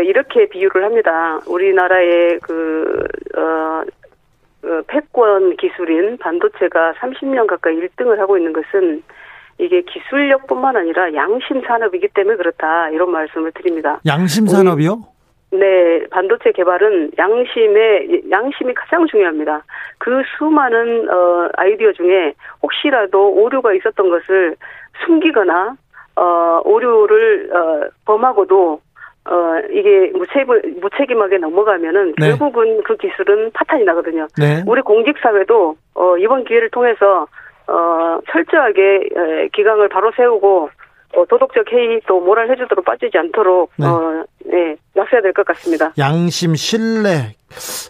이렇게 비유를 합니다. 우리나라의 그, 어, 어, 패권 기술인 반도체가 30년 가까이 1등을 하고 있는 것은 이게 기술력뿐만 아니라 양심 산업이기 때문에 그렇다 이런 말씀을 드립니다. 양심 산업이요? 네, 반도체 개발은 양심의 양심이 가장 중요합니다. 그 수많은 어 아이디어 중에 혹시라도 오류가 있었던 것을 숨기거나 어 오류를 어 범하고도 어 이게 무책 무책임하게 넘어가면은 네. 결국은 그 기술은 파탄이 나거든요. 네. 우리 공직 사회도 어 이번 기회를 통해서 어 철저하게 기강을 바로 세우고 어, 도덕적 해이 또 모랄 해주도록 빠지지 않도록 네. 어, 네, 나서야 될 것 같습니다. 양심, 신뢰,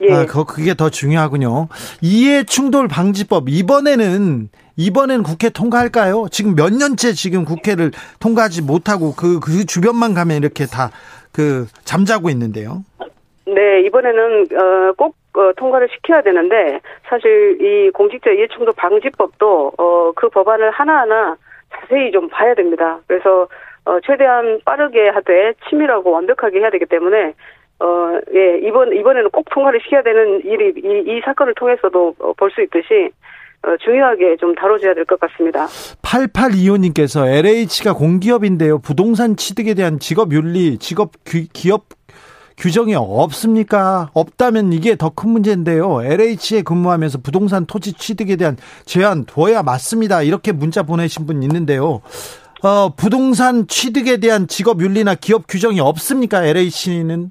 예. 아, 그게 더 중요하군요. 이해 충돌 방지법 이번에는 이번엔 국회 통과할까요? 지금 몇 년째 지금 국회를 통과하지 못하고 그, 그 주변만 가면 이렇게 다 그 잠자고 있는데요. 네, 이번에는 어, 꼭 어, 통과를 시켜야 되는데 사실 이 공직자 이해충돌 방지법도 어, 그 법안을 하나하나 자세히 좀 봐야 됩니다. 그래서 어, 최대한 빠르게 하되 치밀하고 완벽하게 해야 되기 때문에 어, 예, 이번 이번에는 꼭 통과를 시켜야 되는 일이 이, 이 사건을 통해서도 볼 수 있듯이 어, 중요하게 좀 다뤄줘야 될 것 같습니다. 8825님께서 LH가 공기업인데요. 부동산 취득에 대한 직업 윤리, 직업 규, 기업 규정이 없습니까? 없다면 이게 더 큰 문제인데요. LH에 근무하면서 부동산 토지 취득에 대한 제한 둬야 맞습니다. 이렇게 문자 보내신 분 있는데요. 어, 부동산 취득에 대한 직업 윤리나 기업 규정이 없습니까? LH는?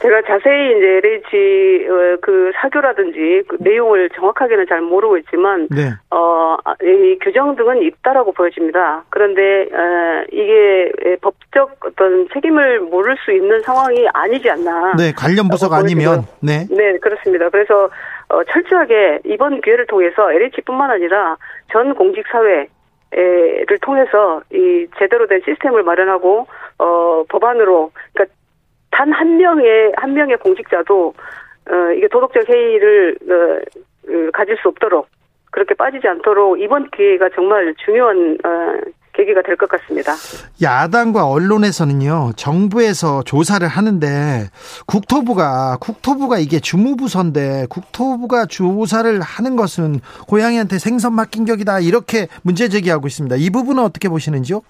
제가 자세히 이제 LH 어, 그 사교라든지 그 내용을 정확하게는 잘 모르고 있지만 네. 어이 규정 등은 있다라고 보여집니다. 그런데 어, 이게 법적 어떤 책임을 물을 수 있는 상황이 아니지 않나. 네, 관련 부서가 아니면 네. 네, 그렇습니다. 그래서 어, 철저하게 이번 기회를 통해서 LH뿐만 아니라 전 공직 사회 를 통해서 이 제대로 된 시스템을 마련하고 어 법안으로 그러니까 단 한 명의 한 명의 공직자도 어 이게 도덕적 해이를 어, 그 가질 수 없도록 그렇게 빠지지 않도록 이번 기회가 정말 중요한 어 계기가 될 것 같습니다. 야당과 언론에서는요, 정부에서 조사를 하는데, 국토부가, 국토부가 이게 주무부서인데, 국토부가 조사를 하는 것은 고양이한테 생선 맡긴 격이다, 이렇게 문제 제기하고 있습니다. 이 부분은 어떻게 보시는지요?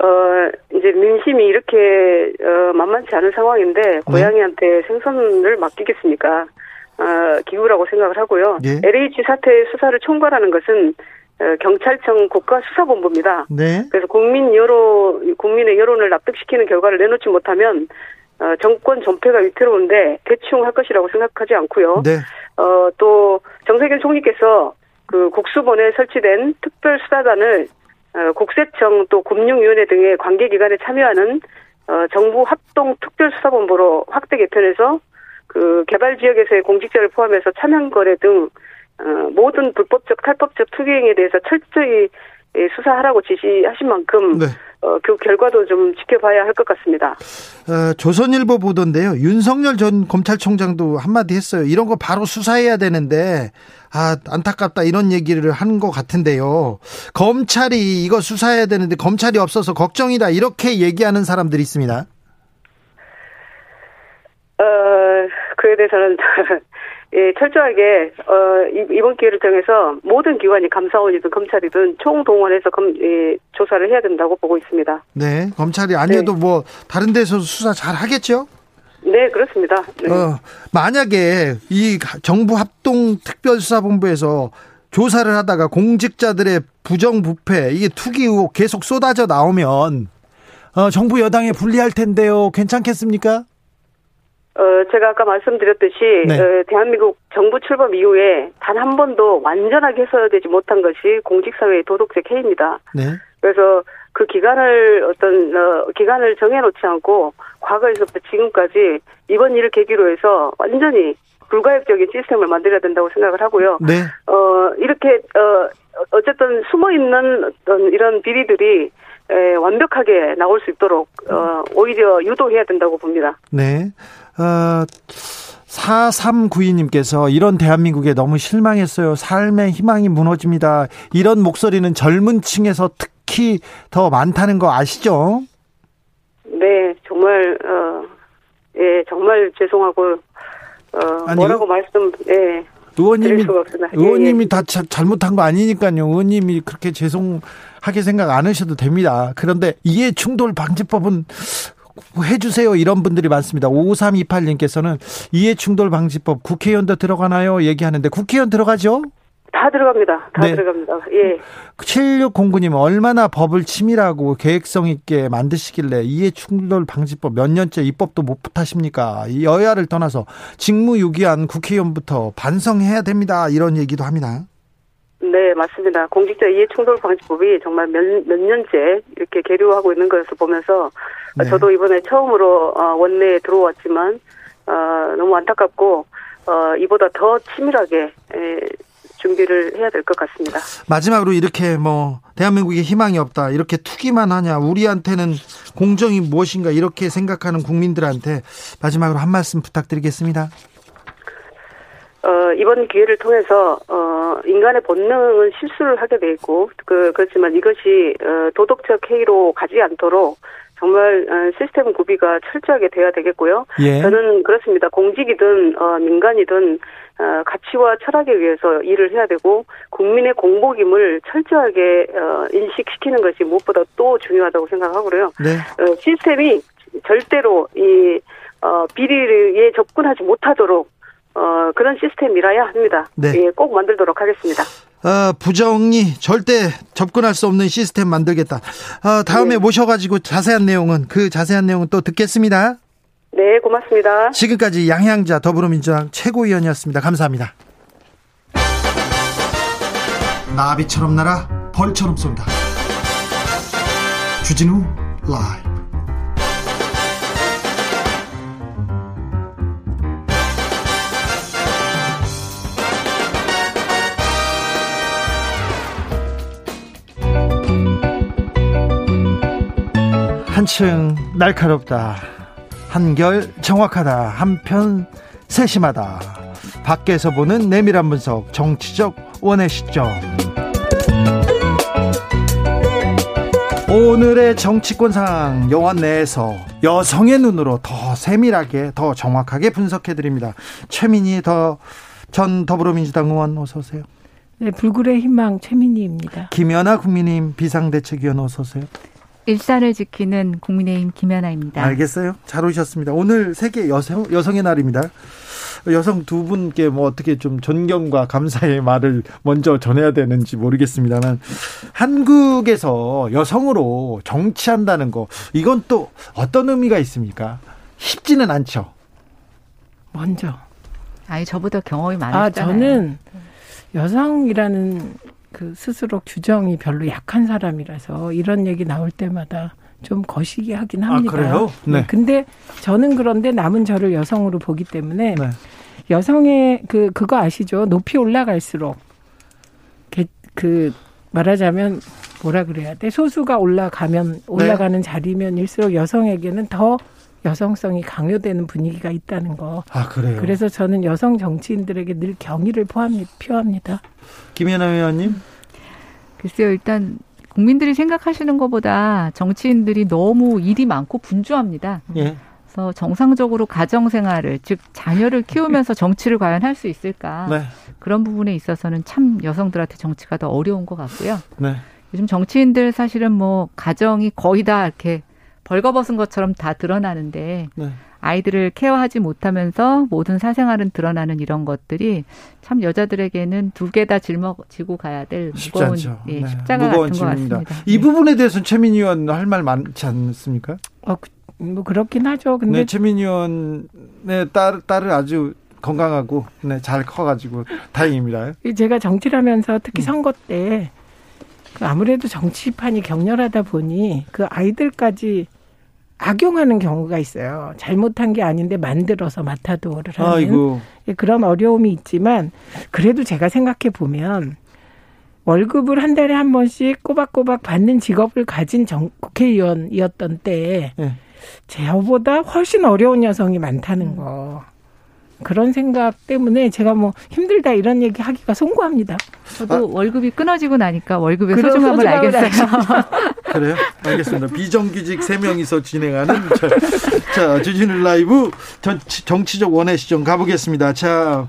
어, 이제 민심이 이렇게, 어, 만만치 않은 상황인데, 네. 고양이한테 생선을 맡기겠습니까? 어, 기구라고 생각을 하고요. 예. LH 사태 수사를 총괄하는 것은, 어, 경찰청 국가수사본부입니다. 네. 그래서 국민 여론, 국민의 여론을 납득시키는 결과를 내놓지 못하면 어, 정권 전패가 위태로운데 대충 할 것이라고 생각하지 않고요. 네. 어, 또 정세균 총리께서 그 국수본에 설치된 특별수사단을 어, 국세청 또 금융위원회 등의 관계기관에 참여하는 어, 정부 합동 특별수사본부로 확대 개편해서 그 개발 지역에서의 공직자를 포함해서 차명 거래 등 어, 모든 불법적 탈법적 투기행에 대해서 철저히 예, 수사하라고 지시하신 만큼 네. 어, 그 결과도 좀 지켜봐야 할 것 같습니다. 어, 조선일보 보던데요. 윤석열 전 검찰총장도 한마디 했어요. 이런 거 바로 수사해야 되는데 아 안타깝다 이런 얘기를 하는 것 같은데요. 검찰이 이거 수사해야 되는데 검찰이 없어서 걱정이다 이렇게 얘기하는 사람들이 있습니다. 어 그에 대해서는 예, 철저하게 어, 이번 기회를 통해서 모든 기관이 감사원이든 검찰이든 총동원해서 검, 예, 조사를 해야 된다고 보고 있습니다. 네, 검찰이 아니어도 네. 뭐 다른 데서 수사 잘 하겠죠? 네, 그렇습니다. 네. 어, 만약에 이 정부 합동 특별수사본부에서 조사를 하다가 공직자들의 부정부패 이게 투기 의혹 계속 쏟아져 나오면 어, 정부 여당에 불리할 텐데요. 괜찮겠습니까? 어, 제가 아까 말씀드렸듯이 네. 어, 대한민국 정부 출범 이후에 단 한 번도 완전하게 해소되지 못한 것이 공직사회의 도덕적 해입니다. 네. 그래서 그 기간을 어떤 어, 기간을 정해놓지 않고 과거에서부터 지금까지 이번 일을 계기로 해서 완전히 불가역적인 시스템을 만들어야 된다고 생각을 하고요. 네. 어 이렇게 어 어쨌든 숨어 있는 어떤 이런 비리들이 에, 완벽하게 나올 수 있도록 어 오히려 유도해야 된다고 봅니다. 네. 어, 4392님께서 이런 대한민국에 너무 실망했어요. 삶의 희망이 무너집니다. 이런 목소리는 젊은 층에서 특히 더 많다는 거 아시죠? 네, 정말, 어, 예, 정말 죄송하고, 어, 아니, 뭐라고 말씀, 예. 의원님이, 의원님이 예, 예. 다 자, 잘못한 거 아니니까요. 의원님이 그렇게 죄송하게 생각 안 하셔도 됩니다. 그런데 이해 충돌 방지법은 해주세요. 이런 분들이 많습니다. 5328님께서는 이해충돌 방지법 국회의원도 들어가나요? 얘기하는데 국회의원 들어가죠? 다 들어갑니다. 다 네. 들어갑니다. 예. 7609님 얼마나 법을 치밀하고 계획성 있게 만드시길래 이해충돌 방지법 몇 년째 입법도 못 하십니까? 여야를 떠나서 직무유기한 국회의원부터 반성해야 됩니다. 이런 얘기도 합니다. 네, 맞습니다. 공직자 이해충돌 방지법이 정말 몇, 몇 년째 이렇게 계류하고 있는 것을 보면서 네. 저도 이번에 처음으로 어, 원내에 들어왔지만 어, 너무 안타깝고 어, 이보다 더 치밀하게 준비를 해야 될 것 같습니다. 마지막으로 이렇게 뭐 대한민국에 희망이 없다 이렇게 투기만 하냐 우리한테는 공정이 무엇인가 이렇게 생각하는 국민들한테 마지막으로 한 말씀 부탁드리겠습니다. 어, 이번 기회를 통해서, 어, 인간의 본능은 실수를 하게 돼 있고, 그, 그렇지만 이것이, 어, 도덕적 해이로 가지 않도록 정말 어, 시스템 구비가 철저하게 돼야 되겠고요. 예. 저는 그렇습니다. 공직이든 어, 민간이든 어, 가치와 철학에 의해서 일을 해야 되고 국민의 공복임을 철저하게 어, 인식시키는 것이 무엇보다 또 중요하다고 생각하고요. 네. 어, 시스템이 절대로 이 어, 비리에 접근하지 못하도록 어, 그런 시스템이라야 합니다. 네. 예, 꼭 만들도록 하겠습니다. 어, 부정이 절대 접근할 수 없는 시스템 만들겠다. 어, 다음에 네. 모셔가지고 자세한 내용은 그 자세한 내용은 또 듣겠습니다. 네, 고맙습니다. 지금까지 양향자 더불어민주당 최고위원이었습니다. 감사합니다. 나비처럼 날아 벌처럼 쏜다. 주진우 라이브. 한층 날카롭다. 한결 정확하다. 한편 세심하다. 밖에서 보는 내밀한 분석, 정치적 원의 시점. 오늘의 정치권 상황 여원 내에서 여성의 눈으로 더 세밀하게 더 정확하게 분석해 드립니다. 최민희 더 전 더불어민주당 의원 어서 오세요. 네, 불굴의 희망 최민희입니다. 김연아 국민의힘 비상대책위원 어서 오세요. 일산을 지키는 국민의힘 김연아입니다. 알겠어요. 잘 오셨습니다. 오늘 세계 여성, 여성의 날입니다. 여성 두 분께 뭐 어떻게 좀 존경과 감사의 말을 먼저 전해야 되는지 모르겠습니다만 한국에서 여성으로 정치한다는 거 이건 또 어떤 의미가 있습니까? 쉽지는 않죠. 먼저. 아니 저보다 경험이 많으시잖아요. 아 저는 여성이라는 그 스스로 규정이 별로 약한 사람이라서 이런 얘기 나올 때마다 좀 거시기 하긴 아, 합니다. 아, 그래요? 네. 근데 저는 그런데 남은 저를 여성으로 보기 때문에 네. 여성의 그 그거 아시죠? 높이 올라갈수록 그 말하자면 뭐라 그래야 돼? 소수가 올라가면 올라가는 네. 자리면일수록 여성에게는 더 여성성이 강요되는 분위기가 있다는 거. 아, 그래요? 그래서 저는 여성 정치인들에게 늘 경의를 표합니다. 김연아 의원님? 글쎄요, 일단 국민들이 생각하시는 것보다 정치인들이 너무 일이 많고 분주합니다. 예. 그래서 정상적으로 가정 생활을 즉 자녀를 키우면서 정치를 과연 할 수 있을까? 네. 그런 부분에 있어서는 참 여성들한테 정치가 더 어려운 것 같고요. 네. 요즘 정치인들 사실은 뭐 가정이 거의 다 이렇게 벌거벗은 것처럼 다 드러나는데 네. 아이들을 케어하지 못하면서 모든 사생활은 드러나는 이런 것들이 참 여자들에게는 두 개 다 짊어지고 가야 될 무거운 예, 네. 십자가 같은 짐입니다. 것 같습니다. 이 네. 부분에 대해서는 최민희 의원 할 말 많지 않습니까? 어, 그, 뭐 그렇긴 하죠. 근데 네, 최민희 의원의 딸 딸을 아주 건강하고 네, 잘 커가지고 다행입니다. 제가 정치를 하면서 특히 음. 선거 때그 아무래도 정치판이 격렬하다 보니 그 아이들까지 악용하는 경우가 있어요. 잘못한 게 아닌데 만들어서 마타도를 하는 아이고. 예, 그런 어려움이 있지만 그래도 제가 생각해 보면 월급을 한 달에 한 번씩 꼬박꼬박 받는 직업을 가진 정, 국회의원이었던 때에 네. 저보다 훨씬 어려운 여성이 많다는 거. 그런 생각 때문에 제가 뭐 힘들다 이런 얘기 하기가 송구합니다. 저도 아, 월급이 끊어지고 나니까 월급의 소중함을 알겠어요. 그래요? 알겠습니다. 비정규직 3명이서 진행하는 자, 자 주진우 라이브 정치적 원의 시점 가보겠습니다. 자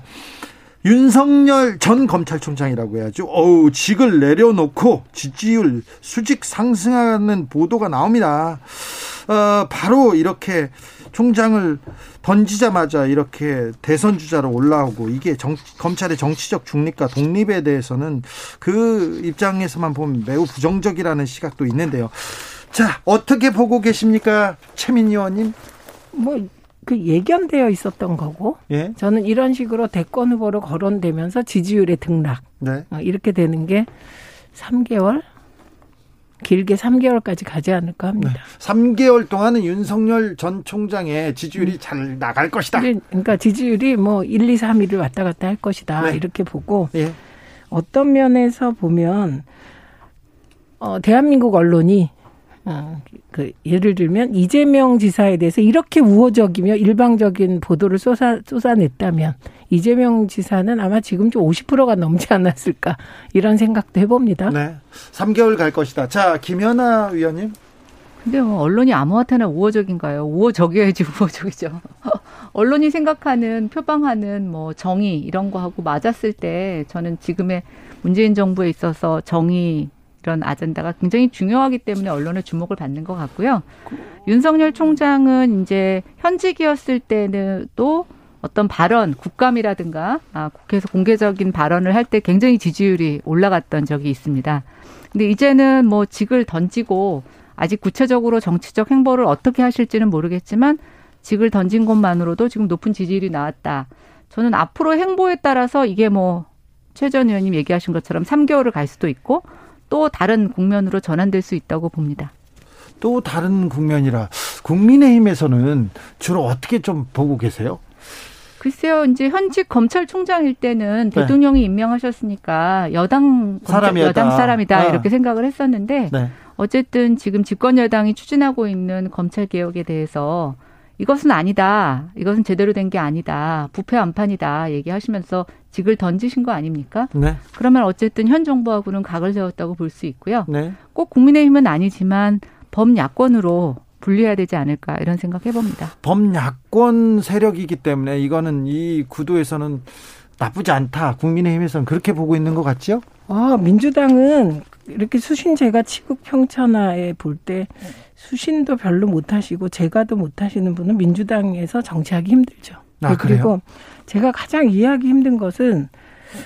윤석열 전 검찰총장이라고 해야죠. 어우, 직을 내려놓고 지지율 수직 상승하는 보도가 나옵니다. 어, 바로 이렇게 총장을 던지자마자 이렇게 대선 주자로 올라오고 이게 정, 검찰의 정치적 중립과 독립에 대해서는 그 입장에서만 보면 매우 부정적이라는 시각도 있는데요. 자, 어떻게 보고 계십니까? 최민희 의원님? 뭐, 그 예견되어 있었던 거고, 예? 저는 이런 식으로 대권 후보로 거론되면서 지지율의 등락, 네. 어, 이렇게 되는 게 3개월? 길게 3개월까지 가지 않을까 합니다. 네. 3개월 동안은 윤석열 전 총장의 지지율이 음. 잘 나갈 것이다. 그러니까 지지율이 뭐 1, 2, 3위를 왔다 갔다 할 것이다. 네. 이렇게 보고 예. 어떤 면에서 보면 어 대한민국 언론이 어, 그 예를 들면 이재명 지사에 대해서 이렇게 우호적이며 일방적인 보도를 쏟아, 쏟아냈다면 이재명 지사는 아마 지금 좀 50%가 넘지 않았을까 이런 생각도 해봅니다. 네, 3개월 갈 것이다. 자, 김연아 위원님. 근데 뭐 언론이 아무한테나 우호적인가요? 우호적이어야지 우호적이죠. 언론이 생각하는 표방하는 뭐 정의 이런 거하고 맞았을 때 저는 지금의 문재인 정부에 있어서 정의 이런 아젠다가 굉장히 중요하기 때문에 언론의 주목을 받는 것 같고요. 윤석열 총장은 이제 현직이었을 때는 또 어떤 발언, 국감이라든가 아, 국회에서 공개적인 발언을 할 때 굉장히 지지율이 올라갔던 적이 있습니다. 근데 이제는 뭐 직을 던지고 아직 구체적으로 정치적 행보를 어떻게 하실지는 모르겠지만 직을 던진 것만으로도 지금 높은 지지율이 나왔다. 저는 앞으로 행보에 따라서 이게 뭐 최 전 의원님 얘기하신 것처럼 3개월을 갈 수도 있고 또 다른 국면으로 전환될 수 있다고 봅니다. 또 다른 국면이라 국민의힘에서는 주로 어떻게 좀 보고 계세요? 글쎄요, 이제 현직 검찰총장일 때는 네. 대통령이 임명하셨으니까 여당 검찰, 여당 사람이다 아. 이렇게 생각을 했었는데 네. 어쨌든 지금 집권 여당이 추진하고 있는 검찰 개혁에 대해서 이것은 아니다. 이것은 제대로 된 게 아니다. 부패 안판이다. 얘기하시면서 직을 던지신 거 아닙니까? 네. 그러면 어쨌든 현 정부하고는 각을 세웠다고 볼 수 있고요. 네. 꼭 국민의힘은 아니지만 범야권으로 분리해야 되지 않을까 이런 생각 해봅니다. 범야권 세력이기 때문에 이거는 이 구도에서는 나쁘지 않다. 국민의힘에서는 그렇게 보고 있는 것 같죠? 아, 민주당은 이렇게 수신 제가 치국 평천하에 볼 때 수신도 별로 못 하시고 제가도 못 하시는 분은 민주당에서 정치하기 힘들죠. 아, 그리고 제가 가장 이해하기 힘든 것은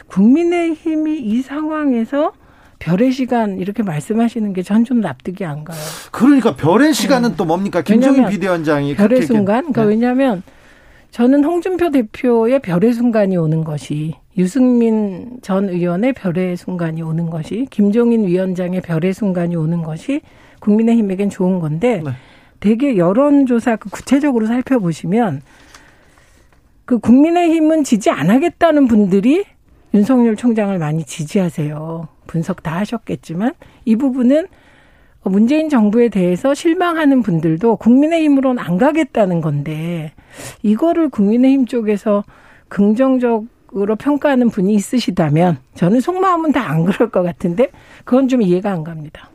국민의힘이 이 상황에서 별의 시간 이렇게 말씀하시는 게 전 좀 납득이 안 가요. 그러니까 별의 시간은 네. 또 뭡니까? 김종인 비대위원장이 별의 순간. 그러니까 네. 왜냐하면 저는 홍준표 대표의 별의 순간이 오는 것이 유승민 전 의원의 별의 순간이 오는 것이 김종인 위원장의 별의 순간이 오는 것이 국민의힘에겐 좋은 건데 네. 되게 여론조사 그 구체적으로 살펴보시면 그 국민의힘은 지지 안 하겠다는 분들이 윤석열 총장을 많이 지지하세요. 분석 다 하셨겠지만 이 부분은 문재인 정부에 대해서 실망하는 분들도 국민의힘으로는 안 가겠다는 건데 이거를 국민의힘 쪽에서 긍정적 으로 평가하는 분이 있으시다면 저는 속마음은 다 안 그럴 것 같은데 그건 좀 이해가 안 갑니다.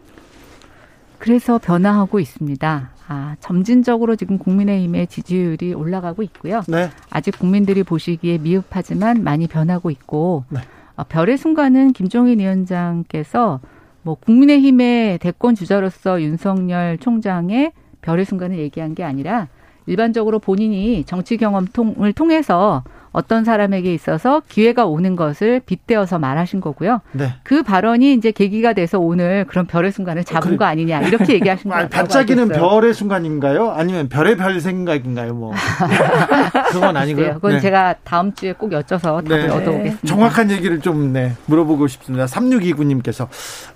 그래서 변화하고 있습니다. 아, 점진적으로 지금 국민의힘의 지지율이 올라가고 있고요. 네. 아직 국민들이 보시기에 미흡하지만 많이 변하고 있고 네. 어, 별의 순간은 김종인 위원장께서 뭐 국민의힘의 대권 주자로서 윤석열 총장의 별의 순간을 얘기한 게 아니라 일반적으로 본인이 정치 경험을 통해서 어떤 사람에게 있어서 기회가 오는 것을 빗대어서 말하신 거고요. 네. 그 발언이 이제 계기가 돼서 오늘 그런 별의 순간을 잡은 그, 거 아니냐 이렇게 얘기하신 거예요. 반짝이는 별의 순간인가요? 아니면 별의 별 생각인가요? 뭐 그건 아니고요. 그건 네. 제가 다음 주에 꼭 여쭤서 답을 네. 얻어오겠습니다. 정확한 얘기를 좀 네, 물어보고 싶습니다. 3629님께서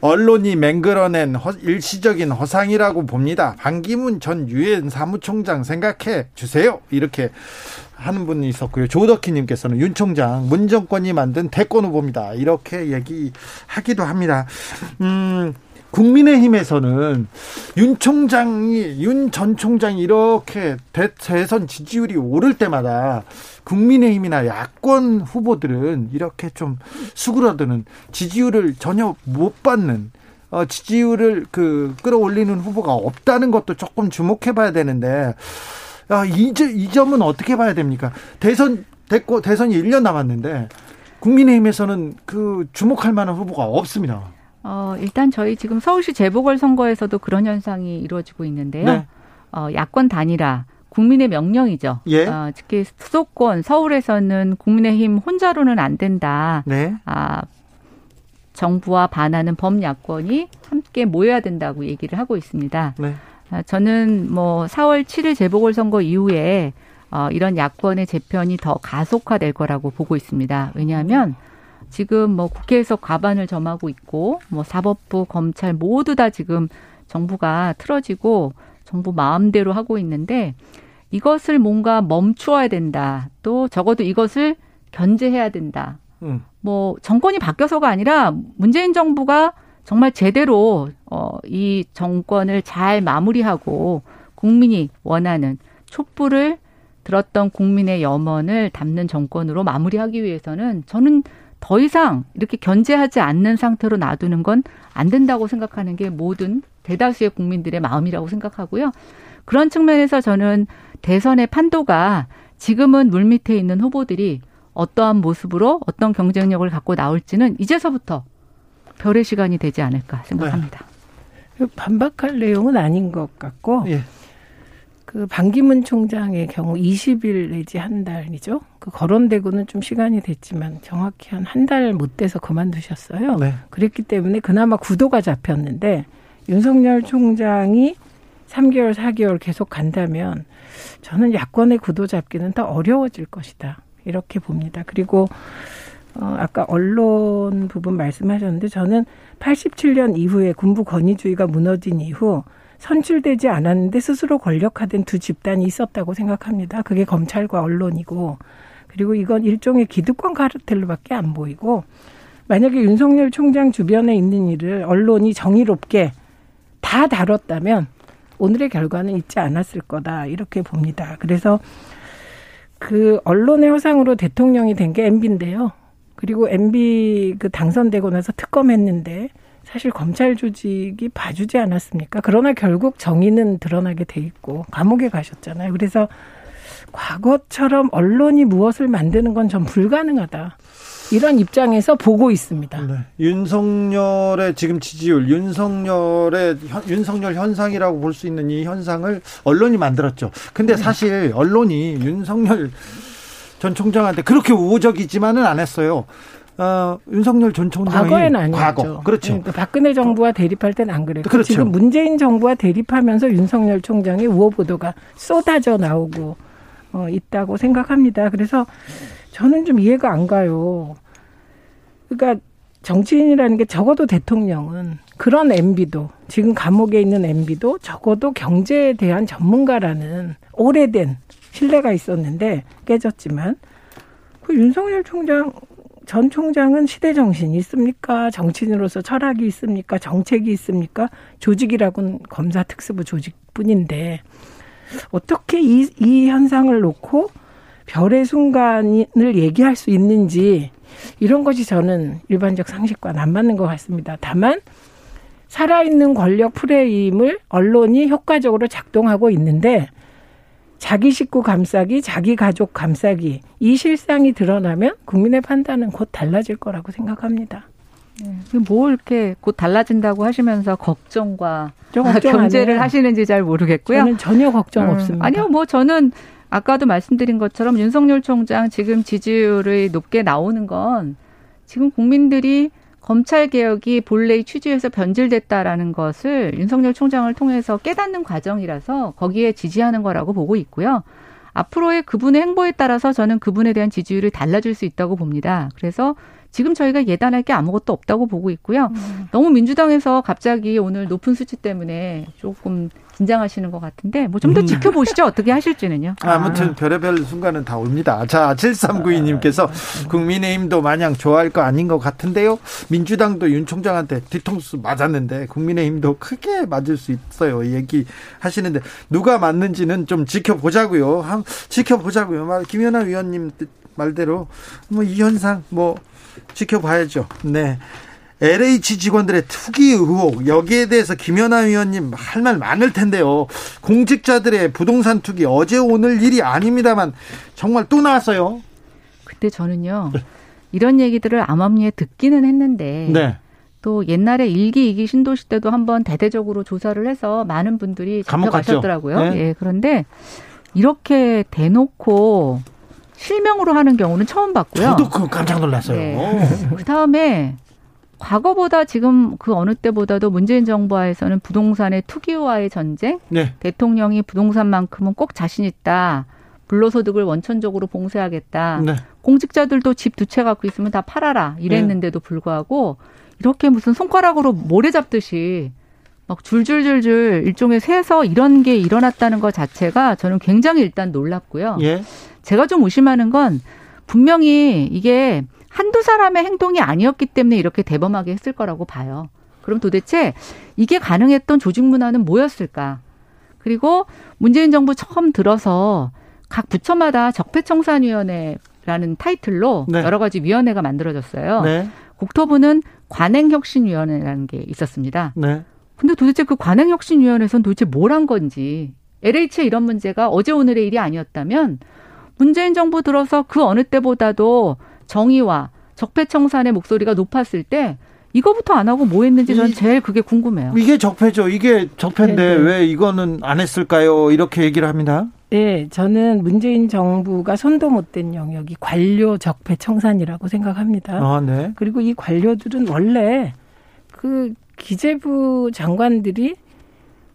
언론이 맹글어낸 허, 일시적인 허상이라고 봅니다. 반기문 전 유엔 사무총장 생각해 주세요. 이렇게 하는 분이 있었고요. 조덕희님께서는 윤 총장 문 정권이 만든 대권 후보입니다. 이렇게 얘기하기도 합니다. 음. 국민의힘에서는 윤 총장이 윤 전 총장이 이렇게 대선 지지율이 오를 때마다 국민의힘이나 야권 후보들은 이렇게 좀 수그러드는 지지율을 전혀 못 받는 어, 지지율을 그 끌어올리는 후보가 없다는 것도 조금 주목해봐야 되는데 아, 이, 이 점은 어떻게 봐야 됩니까? 대선 됐고 대선이 1년 남았는데 국민의힘에서는 그 주목할 만한 후보가 없습니다. 어, 일단 저희 지금 서울시 재보궐 선거에서도 그런 현상이 이루어지고 있는데요. 네. 어, 야권 단일화 국민의 명령이죠. 예. 어, 특히 수도권 서울에서는 국민의힘 혼자로는 안 된다. 네. 아, 정부와 반하는 범야권이 함께 모여야 된다고 얘기를 하고 있습니다. 네. 아, 저는 뭐 4월 7일 재보궐선거 이후에 어, 이런 야권의 재편이 더 가속화될 거라고 보고 있습니다. 왜냐하면 지금 뭐 국회에서 과반을 점하고 있고 뭐 사법부, 검찰 모두 다 지금 정부가 틀어지고 정부 마음대로 하고 있는데 이것을 뭔가 멈추어야 된다. 또 적어도 이것을 견제해야 된다. 음. 뭐 정권이 바뀌어서가 아니라 문재인 정부가 정말 제대로 어, 이 정권을 잘 마무리하고 국민이 원하는 촛불을 들었던 국민의 염원을 담는 정권으로 마무리하기 위해서는 저는 더 이상 이렇게 견제하지 않는 상태로 놔두는 건 안 된다고 생각하는 게 모든 대다수의 국민들의 마음이라고 생각하고요. 그런 측면에서 저는 대선의 판도가 지금은 물밑에 있는 후보들이 어떠한 모습으로 어떤 경쟁력을 갖고 나올지는 이제서부터 별의 시간이 되지 않을까 생각합니다. 네. 반박할 내용은 아닌 것 같고 예. 그 반기문 총장의 경우 20일 내지 한 달이죠. 그 거론되고는 좀 시간이 됐지만 정확히 한 한 달 못 돼서 그만두셨어요. 네. 그랬기 때문에 그나마 구도가 잡혔는데 윤석열 총장이 3개월, 4개월 계속 간다면 저는 야권의 구도 잡기는 더 어려워질 것이다. 이렇게 봅니다. 그리고 어, 아까 언론 부분 말씀하셨는데 저는 87년 이후에 군부 권위주의가 무너진 이후 선출되지 않았는데 스스로 권력화된 두 집단이 있었다고 생각합니다. 그게 검찰과 언론이고 그리고 이건 일종의 기득권 카르텔로밖에 안 보이고 만약에 윤석열 총장 주변에 있는 일을 언론이 정의롭게 다 다뤘다면 오늘의 결과는 있지 않았을 거다 이렇게 봅니다. 그래서 그 언론의 허상으로 대통령이 된게 MB인데요. 그리고 MB 그 당선되고 나서 특검했는데 사실 검찰 조직이 봐주지 않았습니까? 그러나 결국 정의는 드러나게 돼 있고 감옥에 가셨잖아요. 그래서 과거처럼 언론이 무엇을 만드는 건 전 불가능하다. 이런 입장에서 보고 있습니다. 네. 윤석열의 지금 지지율, 윤석열의 윤석열 현상이라고 볼 수 있는 이 현상을 언론이 만들었죠. 근데 사실 언론이 윤석열 전 총장한테 그렇게 우호적이지만은 안 했어요. 어, 윤석열 전 총장이 과거에는 아니었죠. 과거. 그렇죠. 그러니까 박근혜 정부와 대립할 때는 안 그랬고 그렇죠. 지금 문재인 정부와 대립하면서 윤석열 총장의 우호 보도가 쏟아져 나오고 어, 있다고 생각합니다. 그래서 저는 좀 이해가 안 가요. 그러니까 정치인이라는 게 적어도 대통령은 그런 MB도 지금 감옥에 있는 MB도 적어도 경제에 대한 전문가라는 오래된 신뢰가 있었는데 깨졌지만 그 윤석열 총장 전 총장은 시대 정신이 있습니까? 정치인으로서 철학이 있습니까? 정책이 있습니까? 조직이라고는 검사 특수부 조직뿐인데 어떻게 이, 이 현상을 놓고 별의 순간을 얘기할 수 있는지 이런 것이 저는 일반적 상식과는 안 맞는 것 같습니다. 다만 살아있는 권력 프레임을 언론이 효과적으로 작동하고 있는데 자기 식구 감싸기, 자기 가족 감싸기 이 실상이 드러나면 국민의 판단은 곧 달라질 거라고 생각합니다. 네. 뭐 이렇게 곧 달라진다고 하시면서 걱정과 견제를 하시는지 잘 모르겠고요. 저는 전혀 걱정 음, 없습니다. 아니요, 뭐 저는 아까도 말씀드린 것처럼 윤석열 총장 지금 지지율이 높게 나오는 건 지금 국민들이 검찰 개혁이 본래의 취지에서 변질됐다라는 것을 윤석열 총장을 통해서 깨닫는 과정이라서 거기에 지지하는 거라고 보고 있고요. 앞으로의 그분의 행보에 따라서 저는 그분에 대한 지지율이 달라질 수 있다고 봅니다. 그래서 지금 저희가 예단할 게 아무것도 없다고 보고 있고요. 음. 너무 민주당에서 갑자기 오늘 높은 수치 때문에 조금 긴장하시는 것 같은데 뭐 좀더 음. 지켜보시죠. 어떻게 하실지는요. 아무튼 아. 별의별 순간은 다 옵니다. 자, 7392님께서 국민의힘도 마냥 좋아할 거 아닌 것 같은데요. 민주당도 윤 총장한테 뒤통수 맞았는데 국민의힘도 크게 맞을 수 있어요. 얘기하시는데 누가 맞는지는 좀 지켜보자고요. 지켜보자고요. 김연아 위원님 말대로 뭐 이 현상 뭐 지켜봐야죠. 네. LH 직원들의 투기 의혹 여기에 대해서 김연아 위원님 할 말 많을 텐데요. 공직자들의 부동산 투기 어제 오늘 일이 아닙니다만 정말 또 나왔어요. 그때 저는요 이런 얘기들을 암암리에 듣기는 했는데 네. 또 옛날에 일기 이기 신도시 때도 한번 대대적으로 조사를 해서 많은 분들이 잡혀가셨더라고요. 네. 예, 그런데 이렇게 대놓고 실명으로 하는 경우는 처음 봤고요. 저도 그 깜짝 놀랐어요. 네. 그 다음에 과거보다 지금 그 어느 때보다도 문재인 정부하에서는 부동산의 투기와의 전쟁, 네. 대통령이 부동산만큼은 꼭 자신 있다. 불로소득을 원천적으로 봉쇄하겠다. 네. 공직자들도 집 두 채 갖고 있으면 다 팔아라. 이랬는데도 네. 불구하고 이렇게 무슨 손가락으로 모래 잡듯이 막 줄줄줄줄 일종의 새서 이런 게 일어났다는 것 자체가 저는 굉장히 일단 놀랍고요. 예. 제가 좀 의심하는 건 분명히 이게 한두 사람의 행동이 아니었기 때문에 이렇게 대범하게 했을 거라고 봐요. 그럼 도대체 이게 가능했던 조직 문화는 뭐였을까? 그리고 문재인 정부 처음 들어서 각 부처마다 적폐청산위원회라는 타이틀로 네. 여러 가지 위원회가 만들어졌어요. 네. 국토부는 관행혁신위원회라는 게 있었습니다. 네. 근데 도대체 그 관행혁신위원회에서는 도대체 뭘 한 건지 LH의 이런 문제가 어제 오늘의 일이 아니었다면 문재인 정부 들어서 그 어느 때보다도 정의와 적폐청산의 목소리가 높았을 때 이거부터 안 하고 뭐 했는지 저는 제일 그게 궁금해요. 이게 적폐죠. 이게 적폐인데 네네. 네. 왜 이거는 안 했을까요? 이렇게 얘기를 합니다. 네, 저는 문재인 정부가 손도 못 댄 영역이 관료 적폐 청산이라고 생각합니다. 아, 네. 그리고 이 관료들은 원래 그 기재부 장관들이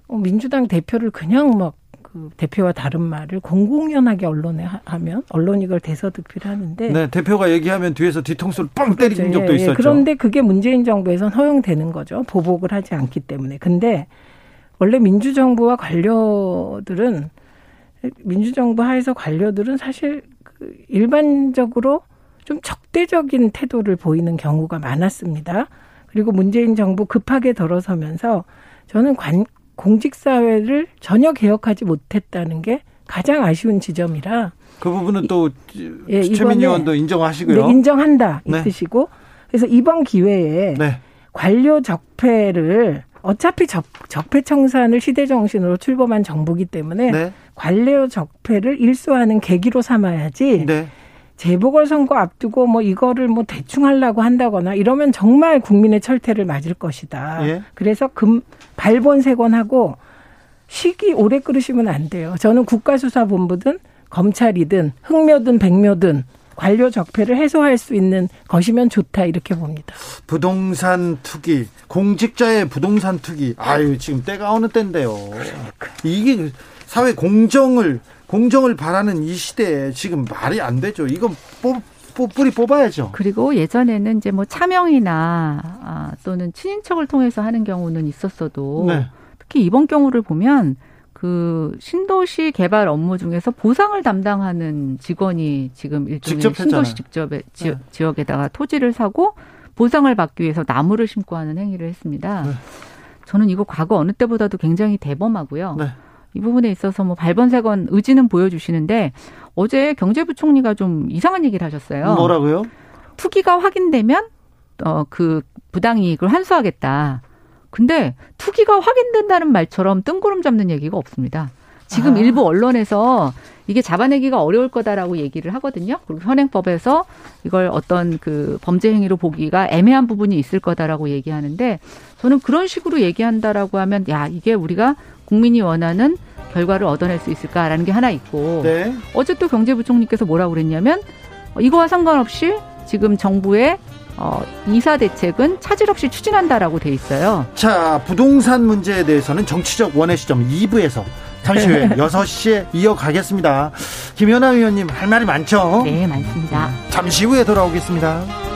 민주당 대표를 그냥 막 그 대표와 다른 말을 공공연하게 언론에 하면 언론이 그걸 대서득필 하는데 네, 대표가 얘기하면 뒤에서 뒤통수를 뻥 때린 그렇죠. 적도 예, 예. 있었죠. 그런데 그게 문재인 정부에선 허용되는 거죠. 보복을 하지 않기 때문에. 근데 원래 민주정부와 관료들은 민주정부 하에서 관료들은 사실 그 일반적으로 좀 적대적인 태도를 보이는 경우가 많았습니다. 그리고 문재인 정부 급하게 들어서면서 저는 관, 공직사회를 전혀 개혁하지 못했다는 게 가장 아쉬운 지점이라 그 부분은 또 예, 최민 의원도 인정하시고요. 네, 인정한다 이 네. 뜻이고 그래서 이번 기회에 네. 관료 적폐를 어차피 적, 적폐 청산을 시대 정신으로 출범한 정부기 때문에 네. 관료 적폐를 일소하는 계기로 삼아야지 네. 재보궐 선거 앞두고 뭐 이거를 뭐 대충 하려고 한다거나 이러면 정말 국민의 철퇴를 맞을 것이다. 예. 그래서 금 발본색원하고 시기 오래 끌으시면 안 돼요. 저는 국가수사본부든 검찰이든 흑묘든 백묘든 관료 적폐를 해소할 수 있는 것이면 좋다 이렇게 봅니다. 부동산 투기, 공직자의 부동산 투기. 아유 지금 때가 어느 때인데요. 이게 사회 공정을 공정을 바라는 이 시대에 지금 말이 안 되죠. 이건 뽑 뿌리 뽑아야죠. 그리고 예전에는 이제 뭐 차명이나 아, 또는 친인척을 통해서 하는 경우는 있었어도 네. 특히 이번 경우를 보면 그 신도시 개발 업무 중에서 보상을 담당하는 직원이 지금 일종의 신도시 직접 네. 지역에다가 토지를 사고 보상을 받기 위해서 나무를 심고 하는 행위를 했습니다. 네. 저는 이거 과거 어느 때보다도 굉장히 대범하고요. 네. 이 부분에 있어서 뭐 발번세건 의지는 보여주시는데 어제 경제부총리가 좀 이상한 얘기를 하셨어요. 뭐라고요? 투기가 확인되면 어 그 부당이익을 환수하겠다. 근데 투기가 확인된다는 말처럼 뜬구름 잡는 얘기가 없습니다. 지금 아. 일부 언론에서 이게 잡아내기가 어려울 거다라고 얘기를 하거든요. 그리고 현행법에서 이걸 어떤 그 범죄 행위로 보기가 애매한 부분이 있을 거다라고 얘기하는데 저는 그런 식으로 얘기한다라고 하면 야 이게 우리가 국민이 원하는 결과를 얻어낼 수 있을까라는 게 하나 있고 네. 어제 또 경제부총리께서 뭐라고 그랬냐면 이거와 상관없이 지금 정부의 어, 이사 대책은 차질 없이 추진한다라고 돼 있어요. 자, 부동산 문제에 대해서는 정치적 원의 시점 2부에서 잠시 후에 6시에 이어가겠습니다. 김연아 의원님 할 말이 많죠? 네, 많습니다. 잠시 후에 돌아오겠습니다.